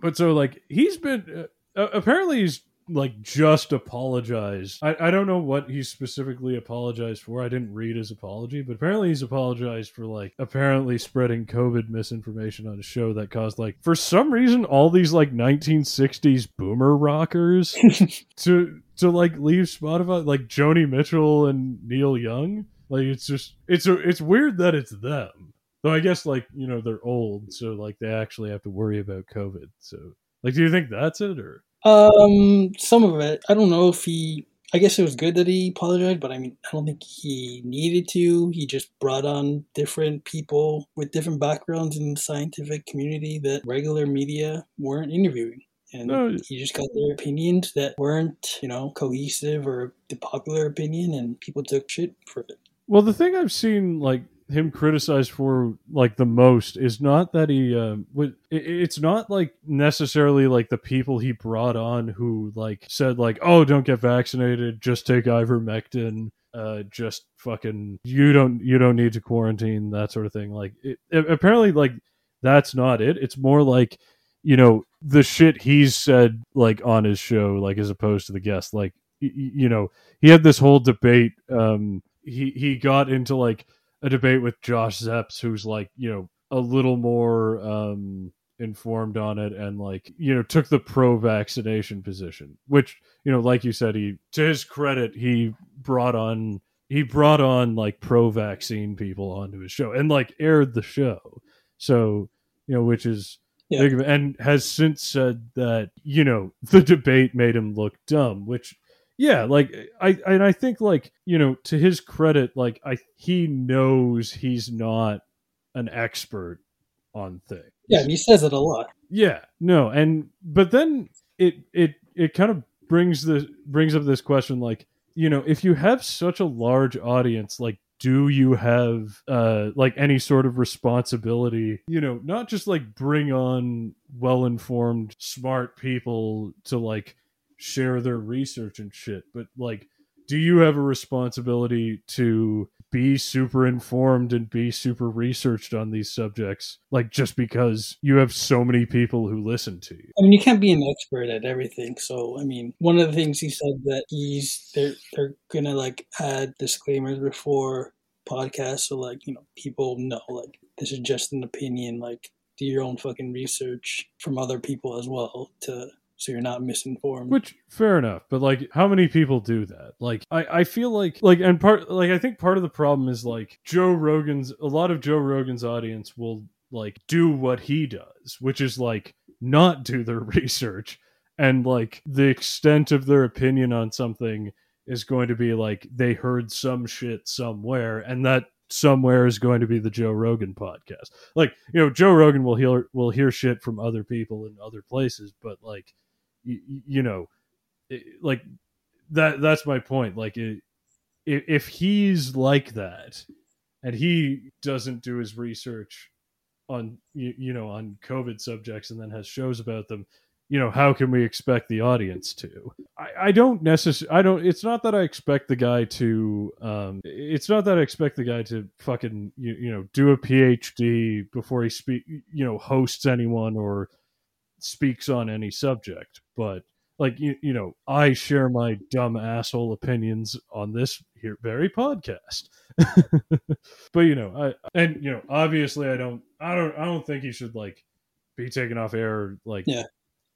Speaker 1: But so like he's been uh, apparently he's like just apologized. I, I don't know what he specifically apologized for. I didn't read his apology, but apparently he's apologized for like apparently spreading COVID misinformation on a show that caused like for some reason all these like 1960s boomer rockers to to like leave Spotify like Joni Mitchell and Neil Young. Like it's just it's a, it's weird that it's them. Though I guess like, you know, they're old, so like they actually have to worry about COVID. So like do you think that's it or
Speaker 2: um, some of it. I don't know if he. I guess it was good that he apologized, but I mean, I don't think he needed to. He just brought on different people with different backgrounds in the scientific community that regular media weren't interviewing. And no. he just got their opinions that weren't, you know, cohesive or the popular opinion, and people took shit for it.
Speaker 1: Well, the thing I've seen, like, him criticized for like the most is not that he uh, it's not like necessarily like the people he brought on who like said like oh don't get vaccinated just take ivermectin uh just fucking you don't you don't need to quarantine that sort of thing. Like it, apparently like that's not it. It's more like you know the shit he's said like on his show like as opposed to the guest. Like y- you know he had this whole debate um he he got into like a debate with Josh Zepps, who's like, you know, a little more um, informed on it and like, you know, took the pro vaccination position, which, you know, like you said, he, to his credit, he brought on, he brought on like pro vaccine people onto his show and like aired the show. So, you know, which is, yeah. big, and has since said that, you know, the debate made him look dumb, which, yeah like i and i think like you know to his credit like i he knows he's not an expert on things.
Speaker 2: Yeah he says it a lot.
Speaker 1: Yeah no and but then it it it kind of brings the brings up this question like you know if you have such a large audience like do you have uh like any sort of responsibility you know not just like bring on well informed smart people to like share their research and shit, but like do you have a responsibility to be super informed and be super researched on these subjects like just because you have so many people who listen to you?
Speaker 2: I mean you can't be an expert at everything so i mean one of the things he said that he's they're they're gonna like add disclaimers before podcasts so like you know people know like this is just an opinion like do your own fucking research from other people as well to so you're not misinformed.
Speaker 1: Which fair enough, but like how many people do that? Like I I feel like like and part like I think part of the problem is like Joe Rogan's a lot of Joe Rogan's audience will like do what he does, which is like not do their research and like the extent of their opinion on something is going to be like they heard some shit somewhere and that somewhere is going to be the Joe Rogan podcast. Like, you know, Joe Rogan will hear will hear shit from other people in other places, but like you, you know, it, like that. That's my point. Like, it, if he's like that, and he doesn't do his research on you, you know on COVID subjects, and then has shows about them, you know how can we expect the audience to i, I don't necessarily i don't it's not that i expect the guy to um it's not that i expect the guy to fucking you, you know do a phd before he speak you know hosts anyone or speaks on any subject, but like you, you know, I share my dumb asshole opinions on this here very podcast. but you know, I and you know, obviously I don't I don't I don't think he should like be taken off air like
Speaker 2: yeah.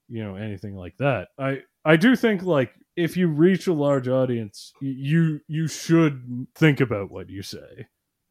Speaker 1: you know, anything like that. I I do think like if you reach a large audience, you you should think about what you say.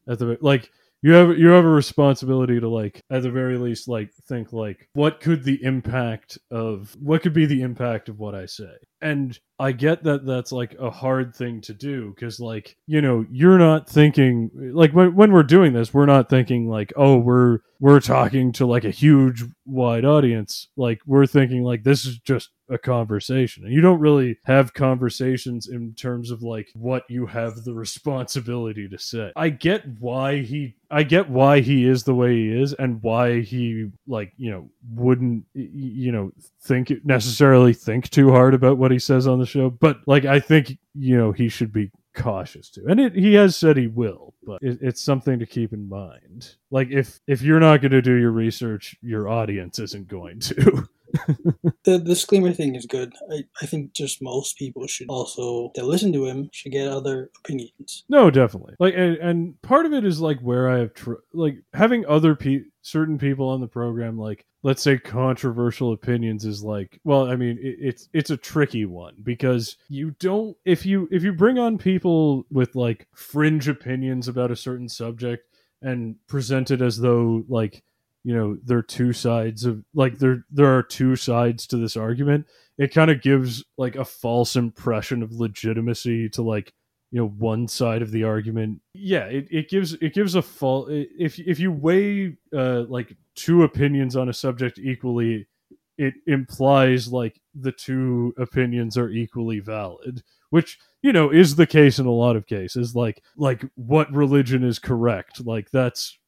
Speaker 1: At the like you have you have a responsibility to like at the very least like think like what could the impact of what could be the impact of what I say. And I get that that's like a hard thing to do because like you know you're not thinking like when when we're doing this we're not thinking like oh we're we're talking to like a huge wide audience. Like we're thinking like this is just a conversation. And you don't really have conversations in terms of like what you have the responsibility to say. I get why he i get why he is the way he is and why he like you know wouldn't you know think necessarily think too hard about what he says on the show but like i think you know he should be cautious too, and it, he has said he will but it, it's something to keep in mind. Like if if you're not going to do your research your audience isn't going to
Speaker 2: the disclaimer thing is good. I, I think just most people should also that listen to him should get other opinions.
Speaker 1: No, definitely. Like, and, and part of it is like where I have tr- like having other pe- certain people on the program, like let's say controversial opinions, is like, well, I mean, it, it's it's a tricky one because you don't if you if you bring on people with like fringe opinions about a certain subject and present it as though like you know there are two sides of like there there are two sides to this argument. It kind of gives like a false impression of legitimacy to like you know one side of the argument. Yeah it, it gives it gives a false if if you weigh uh like two opinions on a subject equally it implies like the two opinions are equally valid which you know is the case in a lot of cases. Like like what religion is correct? Like that's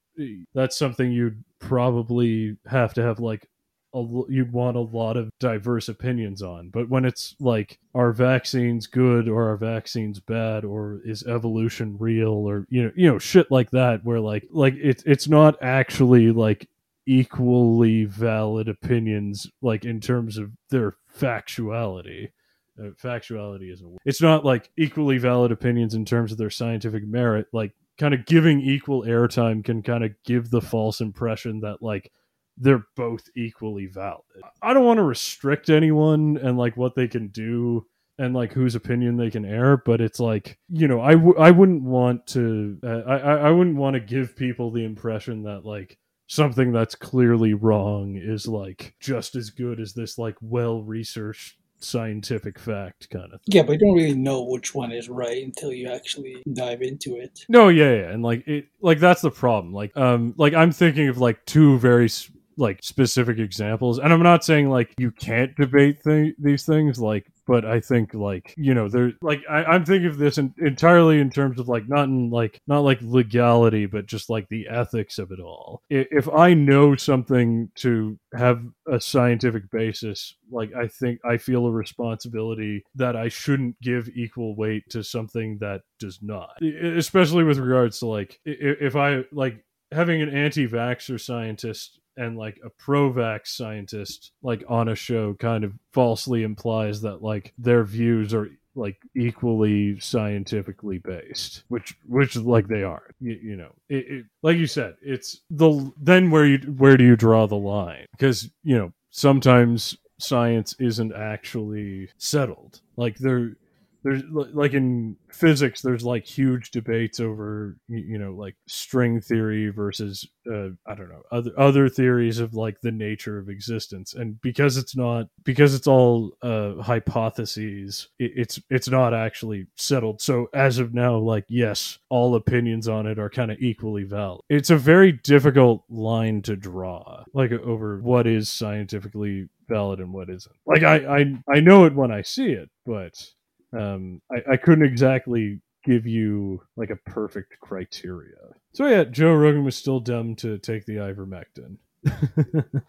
Speaker 1: that's something you'd probably have to have like a, you'd want a lot of diverse opinions on. But when it's like, are vaccines good or are vaccines bad or is evolution real or you know you know shit like that, where like like it's it's not actually like equally valid opinions like in terms of their factuality. Uh, factuality is a it's not like equally valid opinions in terms of their scientific merit like kind of giving equal airtime can kind of give the false impression that like they're both equally valid. I don't want to restrict anyone and like what they can do and like whose opinion they can air, but it's like you know I w- I wouldn't want to uh, I I wouldn't want to give people the impression that like something that's clearly wrong is like just as good as this like well researched scientific fact kind of thing.
Speaker 2: Yeah, but you don't really know which one is right until you actually dive into it.
Speaker 1: No, yeah, yeah, and like it, like that's the problem. Like, um, like I'm thinking of like two very like specific examples, and I'm not saying like you can't debate th- these things. Like, but I think like you know there like I, am thinking of this in, entirely in terms of like not in like not like legality, but just like the ethics of it all. If I know something to have a scientific basis, like I think I feel a responsibility that I shouldn't give equal weight to something that does not, especially with regards to like if I like having an anti-vaxxer scientist and like a pro-vax scientist like on a show kind of falsely implies that like their views are like equally scientifically based which which like they are you, you know. It, it, like you said it's the then where you where do you draw the line? Because you know sometimes science isn't actually settled. Like there there's like in physics there's like huge debates over you know like string theory versus uh, i don't know other other theories of like the nature of existence. And because it's not because it's all uh, hypotheses it, it's it's not actually settled. So as of now like yes all opinions on it are kind of equally valid. It's a very difficult line to draw like over what is scientifically valid and what isn't. Like i i, I know it when i see it but um, I, I couldn't exactly give you like a perfect criteria. So yeah, Joe Rogan was still dumb to take the ivermectin.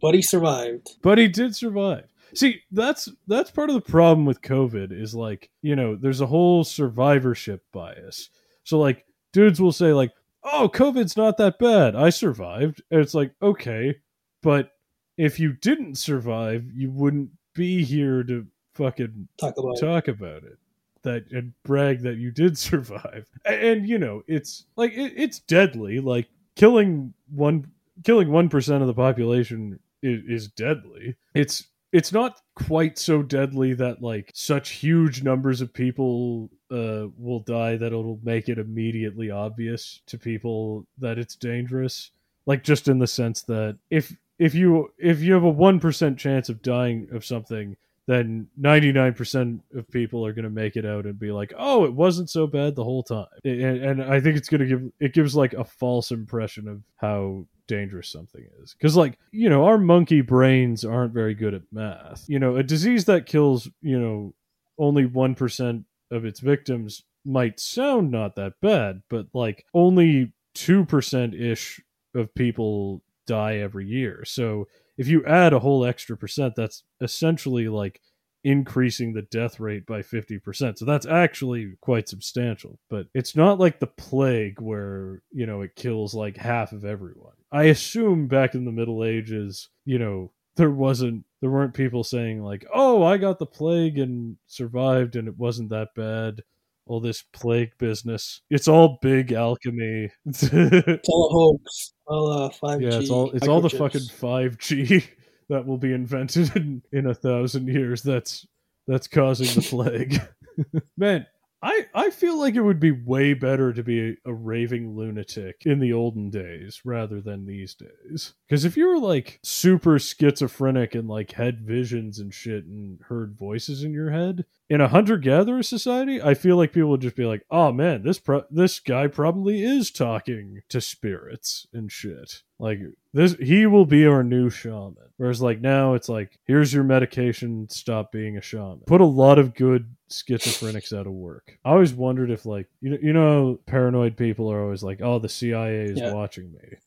Speaker 2: but he survived.
Speaker 1: But he did survive. See, that's that's part of the problem with COVID is like, you know, there's a whole survivorship bias. So like dudes will say like, "Oh, COVID's not that bad. I survived." And it's like, "Okay, but if you didn't survive, you wouldn't be here to fucking
Speaker 2: talk about
Speaker 1: talk it. about it that and brag that you did survive and, and you know it's like it, it's deadly like killing one killing 1% of the population is, is deadly it's it's not quite so deadly that like such huge numbers of people uh, will die that it'll make it immediately obvious to people that it's dangerous. Like just in the sense that if if you if you have a one percent chance of dying of something, then ninety nine percent of people are going to make it out and be like, "Oh, it wasn't so bad the whole time." And, and I think it's going to give it gives like a false impression of how dangerous something is. Because like you know our monkey brains aren't very good at math. You know a disease that kills you know only 1% of its victims might sound not that bad but like only 2% ish of people die every year. So if you add a whole extra percent that's essentially like increasing the death rate by 50%. So that's actually quite substantial. But it's not like the plague where, you know, it kills like half of everyone. I assume back in the Middle Ages, you know, there wasn't there weren't people saying like, "Oh, I got the plague and survived and it wasn't that bad." All this plague business. It's all big alchemy.
Speaker 2: it's all a hoax. All uh, 5G.
Speaker 1: Yeah, it's all it's all the fucking 5G that will be invented in, in a thousand years that's that's causing the plague. Man, I, I feel like it would be way better to be a, a raving lunatic in the olden days rather than these days. Because if you were like super schizophrenic and like had visions and shit and heard voices in your head in a hunter gatherer society, I feel like people would just be like, "Oh man, this pro- this guy probably is talking to spirits and shit." Like this, he will be our new shaman. Whereas like now, it's like, here's your medication. Stop being a shaman. Put a lot of good schizophrenics out of work. I always wondered if like you know, you know, paranoid people are always like, "Oh, the CIA is yeah. watching me."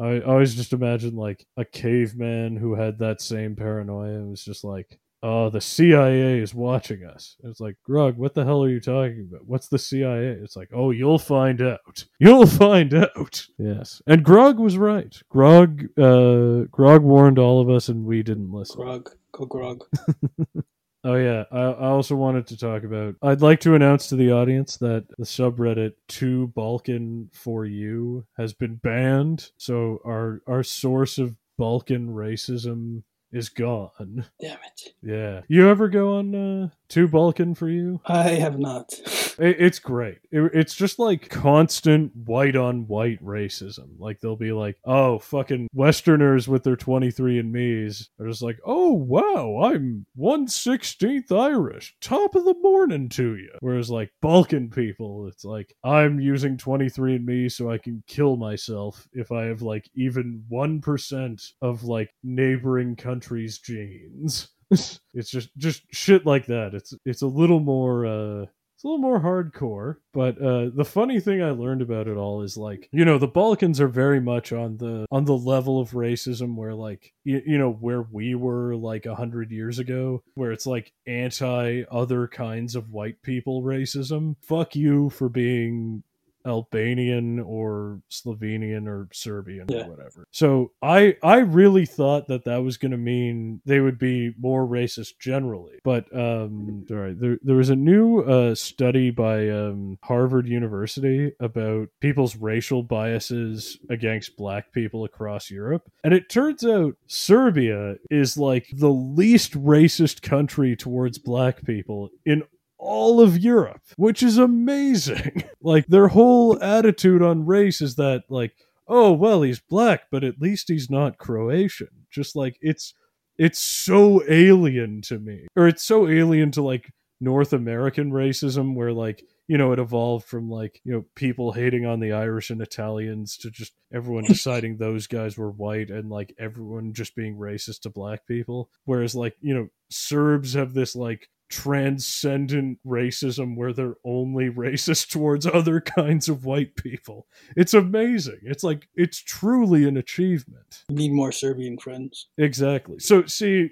Speaker 1: I always just imagine like a caveman who had that same paranoia and was just like, oh, the CIA is watching us. It's like, Grog, what the hell are you talking about? What's the CIA? It's like, oh, you'll find out. You'll find out. Yes. And Grog was right. Grog, uh, Grog warned all of us and we didn't listen.
Speaker 2: Grog. Go Grog.
Speaker 1: Oh yeah, I, I also wanted to talk about. I'd like to announce to the audience that the subreddit "To Balkan for You" has been banned. So our our source of Balkan racism is gone.
Speaker 2: Damn it.
Speaker 1: Yeah. You ever go on uh, To Balkan for You?
Speaker 2: I have not.
Speaker 1: it, it's great. It, it's just like constant white on white racism. Like they'll be like, oh, fucking Westerners with their 23 and me's are just like, oh, wow, I'm 116th Irish. Top of the morning to you. Whereas like Balkan people, it's like, I'm using 23 and me so I can kill myself if I have like even 1% of like neighboring countries country's genes. it's just just shit like that. It's it's a little more uh it's a little more hardcore, but uh, the funny thing I learned about it all is like, you know, the Balkans are very much on the on the level of racism where like you, you know where we were like a hundred years ago, where it's like anti other kinds of white people racism. Fuck you for being Albanian or Slovenian or Serbian yeah. or whatever. So I I really thought that that was going to mean they would be more racist generally. But um sorry, there there was a new uh, study by um, Harvard University about people's racial biases against black people across Europe. And it turns out Serbia is like the least racist country towards black people in all of Europe, which is amazing. like their whole attitude on race is that like, oh well, he's black, but at least he's not Croatian. Just like it's it's so alien to me. Or it's so alien to like North American racism where like you know, it evolved from like, you know, people hating on the Irish and Italians to just everyone deciding those guys were white and like everyone just being racist to black people. Whereas, like, you know, Serbs have this like transcendent racism where they're only racist towards other kinds of white people. It's amazing. It's like it's truly an achievement.
Speaker 2: We need more Serbian friends.
Speaker 1: Exactly. So see,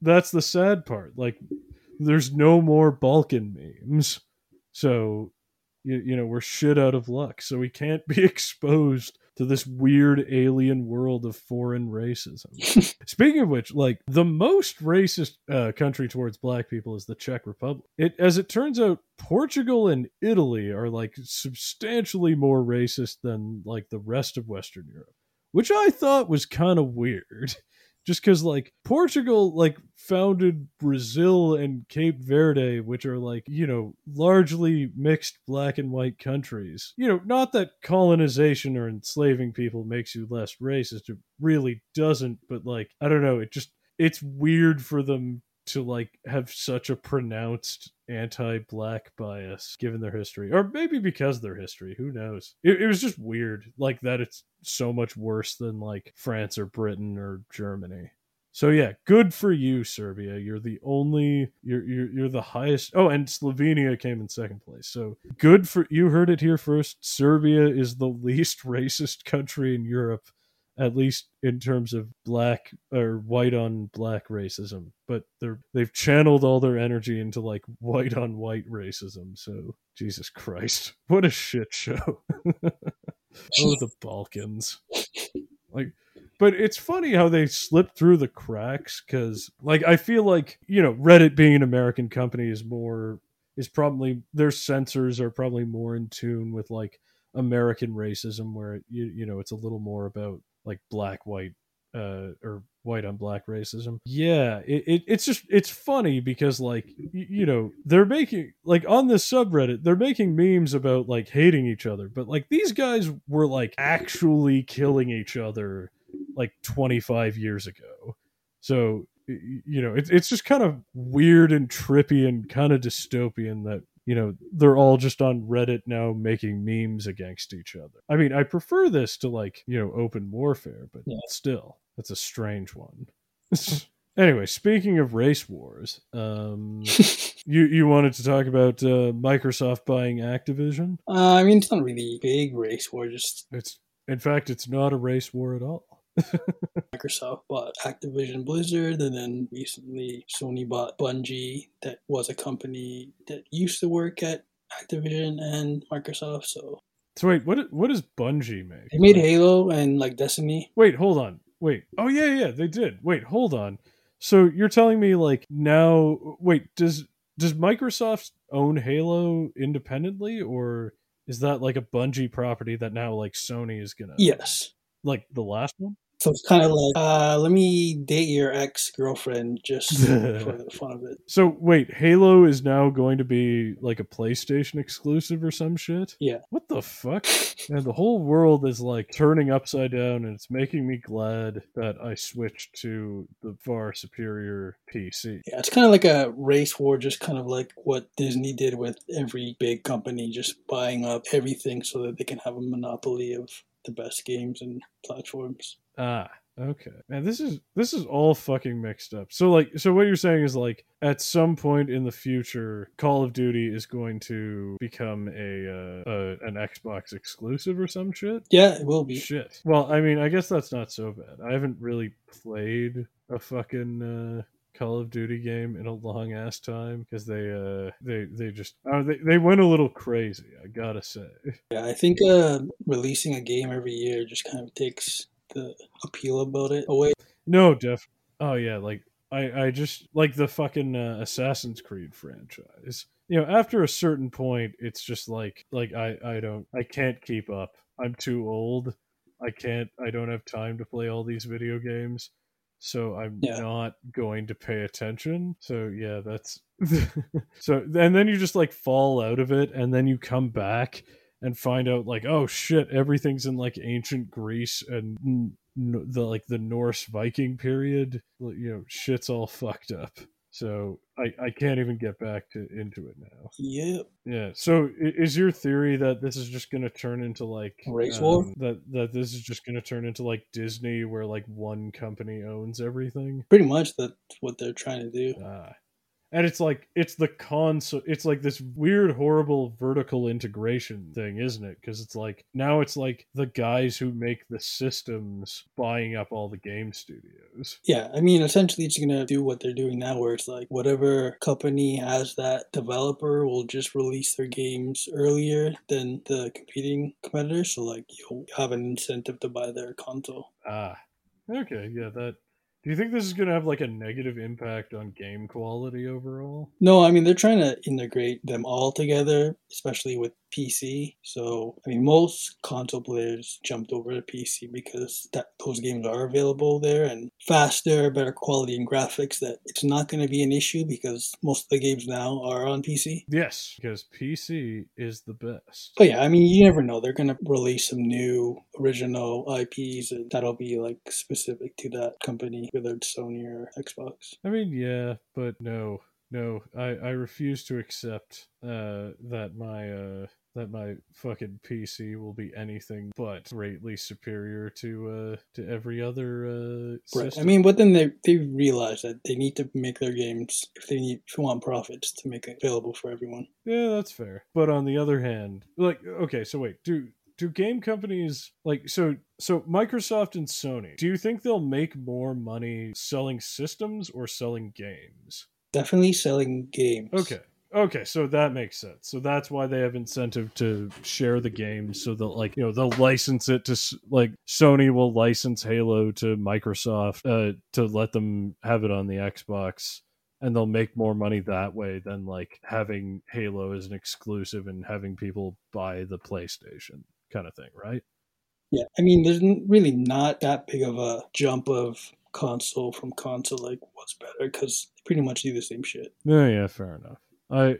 Speaker 1: that's the sad part. Like there's no more Balkan memes. So you, you know, we're shit out of luck. So we can't be exposed to this weird alien world of foreign racism. Speaking of which, like the most racist uh, country towards black people is the Czech Republic. It, as it turns out, Portugal and Italy are like substantially more racist than like the rest of Western Europe, which I thought was kind of weird just because like Portugal like founded Brazil and Cape Verde, which are like you know largely mixed black and white countries. You know, not that colonization or enslaving people makes you less racist. It really doesn't. But like I don't know, it just it's weird for them to like have such a pronounced anti-black bias given their history or maybe because their history who knows? It, it, was just weird like that it's so much worse than like france or britain or germany. So yeah good for you serbia. You're the only you're you're, you're the highest oh and slovenia came in second place. So good for you heard it here first serbia is the least racist country in europe at least in terms of black or white on black racism but they're they've channeled all their energy into like white on white racism. So jesus christ what a shit show. Oh the balkans. Like but it's funny how they slip through the cracks because like i feel like you know reddit being an american company is more is probably their censors are probably more in tune with like american racism where you you know it's a little more about like black white uh or white on black racism. Yeah it, it, it's just it's funny because like you, you know they're making like on this subreddit they're making memes about like hating each other but like these guys were like actually killing each other like 25 years ago. So you know it, it's just kind of weird and trippy and kind of dystopian that you know they're all just on reddit now making memes against each other. I mean i prefer this to like you know open warfare but yeah. still that's a strange one. Anyway speaking of race wars um you you wanted to talk about uh, microsoft buying activision?
Speaker 2: Uh, i mean it's not really big race war just
Speaker 1: it's in fact it's not a race war at all
Speaker 2: Microsoft bought Activision Blizzard, and then recently Sony bought Bungie, that was a company that used to work at Activision and Microsoft. So,
Speaker 1: so wait, what what does Bungie make?
Speaker 2: They made Halo and like Destiny.
Speaker 1: Wait, hold on. Wait. Oh yeah, yeah, they did. Wait, hold on. So you're telling me like now? Wait, does does Microsoft own Halo independently, or is that like a Bungie property that now like Sony is gonna?
Speaker 2: Yes.
Speaker 1: Like the last one.
Speaker 2: So it's kind of like, uh, let me date your ex girlfriend just for the fun of it.
Speaker 1: So wait, Halo is now going to be like a PlayStation exclusive or some shit?
Speaker 2: Yeah.
Speaker 1: What the fuck? and the whole world is like turning upside down, and it's making me glad that I switched to the far superior PC.
Speaker 2: Yeah, it's kind of like a race war, just kind of like what Disney did with every big company, just buying up everything so that they can have a monopoly of the best games and platforms.
Speaker 1: Ah, okay. Man, this is this is all fucking mixed up. So like so what you're saying is like at some point in the future Call of Duty is going to become a uh, a an Xbox exclusive or some shit?
Speaker 2: Yeah, it will be.
Speaker 1: Shit. Well, I mean, I guess that's not so bad. I haven't really played a fucking uh Call of Duty game in a long ass time because they uh they they just uh, they they went a little crazy. I gotta say.
Speaker 2: Yeah, I think uh releasing a game every year just kind of takes the appeal about it away.
Speaker 1: No, Jeff. Oh yeah, like I I just like the fucking uh, Assassin's Creed franchise. You know, after a certain point, it's just like like I I don't I can't keep up. I'm too old. I can't. I don't have time to play all these video games. So I'm yeah. not going to pay attention. So yeah, that's so. And then you just like fall out of it, and then you come back and find out like oh shit everything's in like ancient greece and the like the norse viking period you know shit's all fucked up so i i can't even get back to into it now.
Speaker 2: Yep.
Speaker 1: Yeah so is your theory that this is just going to turn into like
Speaker 2: race um, war?
Speaker 1: that that this is just going to turn into like disney where like one company owns everything?
Speaker 2: Pretty much that's what they're trying to do.
Speaker 1: Ah and it's like it's the console it's like this weird horrible vertical integration thing isn't it? Because it's like now it's like the guys who make the systems buying up all the game studios.
Speaker 2: Yeah i mean essentially it's gonna do what they're doing now where it's like whatever company has that developer will just release their games earlier than the competing competitors. So like you'll have an incentive to buy their console.
Speaker 1: Ah okay yeah that do you think this is going to have like a negative impact on game quality overall?
Speaker 2: No, I mean they're trying to integrate them all together, especially with PC. So I mean, most console players jumped over to PC because that those games are available there and faster, better quality and graphics. That it's not going to be an issue because most of the games now are on PC.
Speaker 1: Yes, because PC is the best.
Speaker 2: But yeah, I mean, you never know. They're going to release some new original IPs, and that'll be like specific to that company, whether it's Sony or Xbox.
Speaker 1: I mean, yeah, but no, no, I, I refuse to accept uh, that my uh, that my fucking PC will be anything but greatly superior to uh, to every other uh,
Speaker 2: Right.
Speaker 1: system.
Speaker 2: I mean, but then they they realize that they need to make their games if they need if they want profits to make it available for everyone.
Speaker 1: Yeah, that's fair. But on the other hand, like okay, so wait, do do game companies like so so Microsoft and Sony, do you think they'll make more money selling systems or selling games?
Speaker 2: Definitely selling games.
Speaker 1: Okay. Okay, so that makes sense. So that's why they have incentive to share the game, so they'll like you know they'll license it to like Sony will license Halo to Microsoft uh, to let them have it on the Xbox, and they'll make more money that way than like having Halo as an exclusive and having people buy the PlayStation kind of thing, right?
Speaker 2: Yeah, I mean, there's really not that big of a jump of console from console. Like, what's better? Because they pretty much do the same shit.
Speaker 1: Yeah, yeah, fair enough. I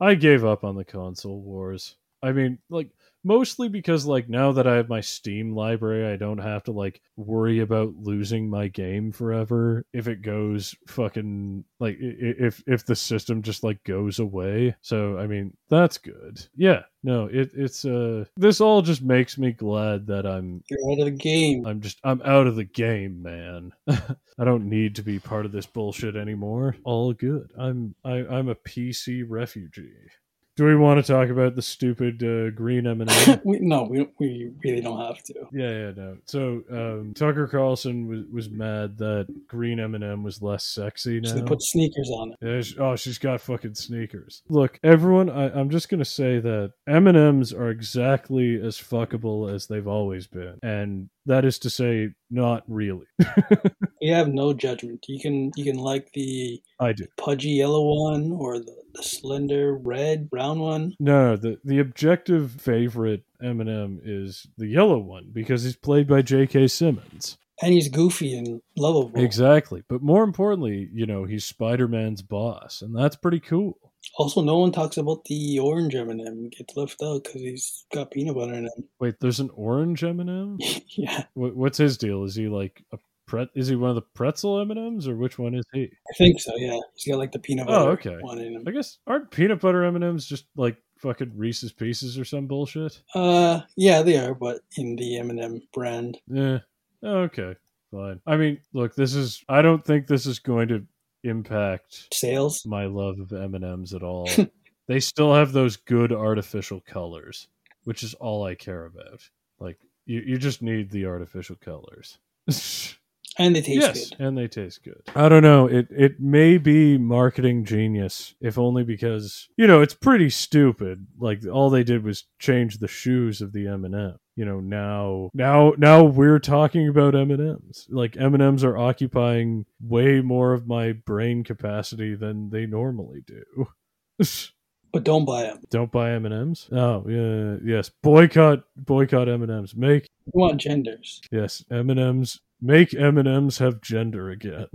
Speaker 1: I gave up on the console wars. I mean, like mostly because like now that I have my Steam library, I don't have to like worry about losing my game forever if it goes fucking like if if the system just like goes away. So I mean, that's good. Yeah. No, it it's uh this all just makes me glad that I'm
Speaker 2: You're out of the game.
Speaker 1: I'm just I'm out of the game, man. I don't need to be part of this bullshit anymore. All good. I'm I, I'm a PC refugee. Do we want to talk about the stupid uh, green M&M?
Speaker 2: we, no, we we really don't have to.
Speaker 1: yeah, yeah, no. So um, Tucker Carlson was, was mad that green M&M was less sexy now.
Speaker 2: So they put sneakers on it.
Speaker 1: Yeah, she- oh, she's got fucking sneakers. Look, everyone, I, I'm just gonna say that M and M's are exactly as fuckable as they've always been, and that is to say, not really.
Speaker 2: You have no judgment. You can you can like the
Speaker 1: I do.
Speaker 2: pudgy yellow one or the, the slender red brown one.
Speaker 1: No, no, the the objective favorite M&M is the yellow one because he's played by J.K. Simmons.
Speaker 2: And he's goofy and lovable.
Speaker 1: Exactly, but more importantly, you know, he's Spider Man's boss, and that's pretty cool.
Speaker 2: Also, no one talks about the orange M&M. Gets left out because he's got peanut butter in him.
Speaker 1: Wait, there's an orange M
Speaker 2: and
Speaker 1: M. Yeah. what's his deal? Is he like a pret? Is he one of the pretzel M&Ms, or which one is he?
Speaker 2: I think so. Yeah, he's got like the peanut butter.
Speaker 1: Oh, okay.
Speaker 2: one in him.
Speaker 1: I guess aren't peanut butter M and M's just like fucking Reese's Pieces or some bullshit?
Speaker 2: Uh, yeah, they are, but in the M&M brand.
Speaker 1: Yeah. Okay. Fine. I mean, look, this is. I don't think this is going to impact
Speaker 2: Sales.
Speaker 1: my love of M and M's at all. they still have those good artificial colors, which is all I care about. Like you, you just need the artificial colors.
Speaker 2: And they taste
Speaker 1: yes,
Speaker 2: good.
Speaker 1: and they taste good. I don't know. It it may be marketing genius, if only because you know it's pretty stupid. Like all they did was change the shoes of the M and m You know now now now we're talking about M and M's. Like M and M's are occupying way more of my brain capacity than they normally do.
Speaker 2: But don't buy them.
Speaker 1: don't buy M and M's. Oh yeah, yes. Boycott boycott M and M's. Make
Speaker 2: You want genders.
Speaker 1: Yes, M and M's make M and M's have gender again.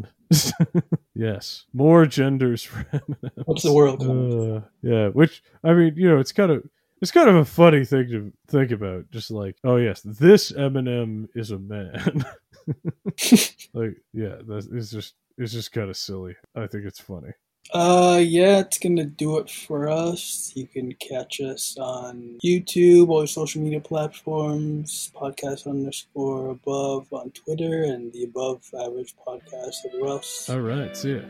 Speaker 1: yes, more genders for M and M's.
Speaker 2: What's the world?
Speaker 1: Uh, yeah, which I mean, you know, it's kind of it's kind of a funny thing to think about. Just like, oh yes, this M and M is a man. like, yeah, that's it's just it's just kind of silly. I think it's funny.
Speaker 2: Uh, yeah, it's gonna do it for us. You can catch us on YouTube, all your social media platforms, podcast underscore above on Twitter, and the above average podcast everywhere else.
Speaker 1: All right, see ya.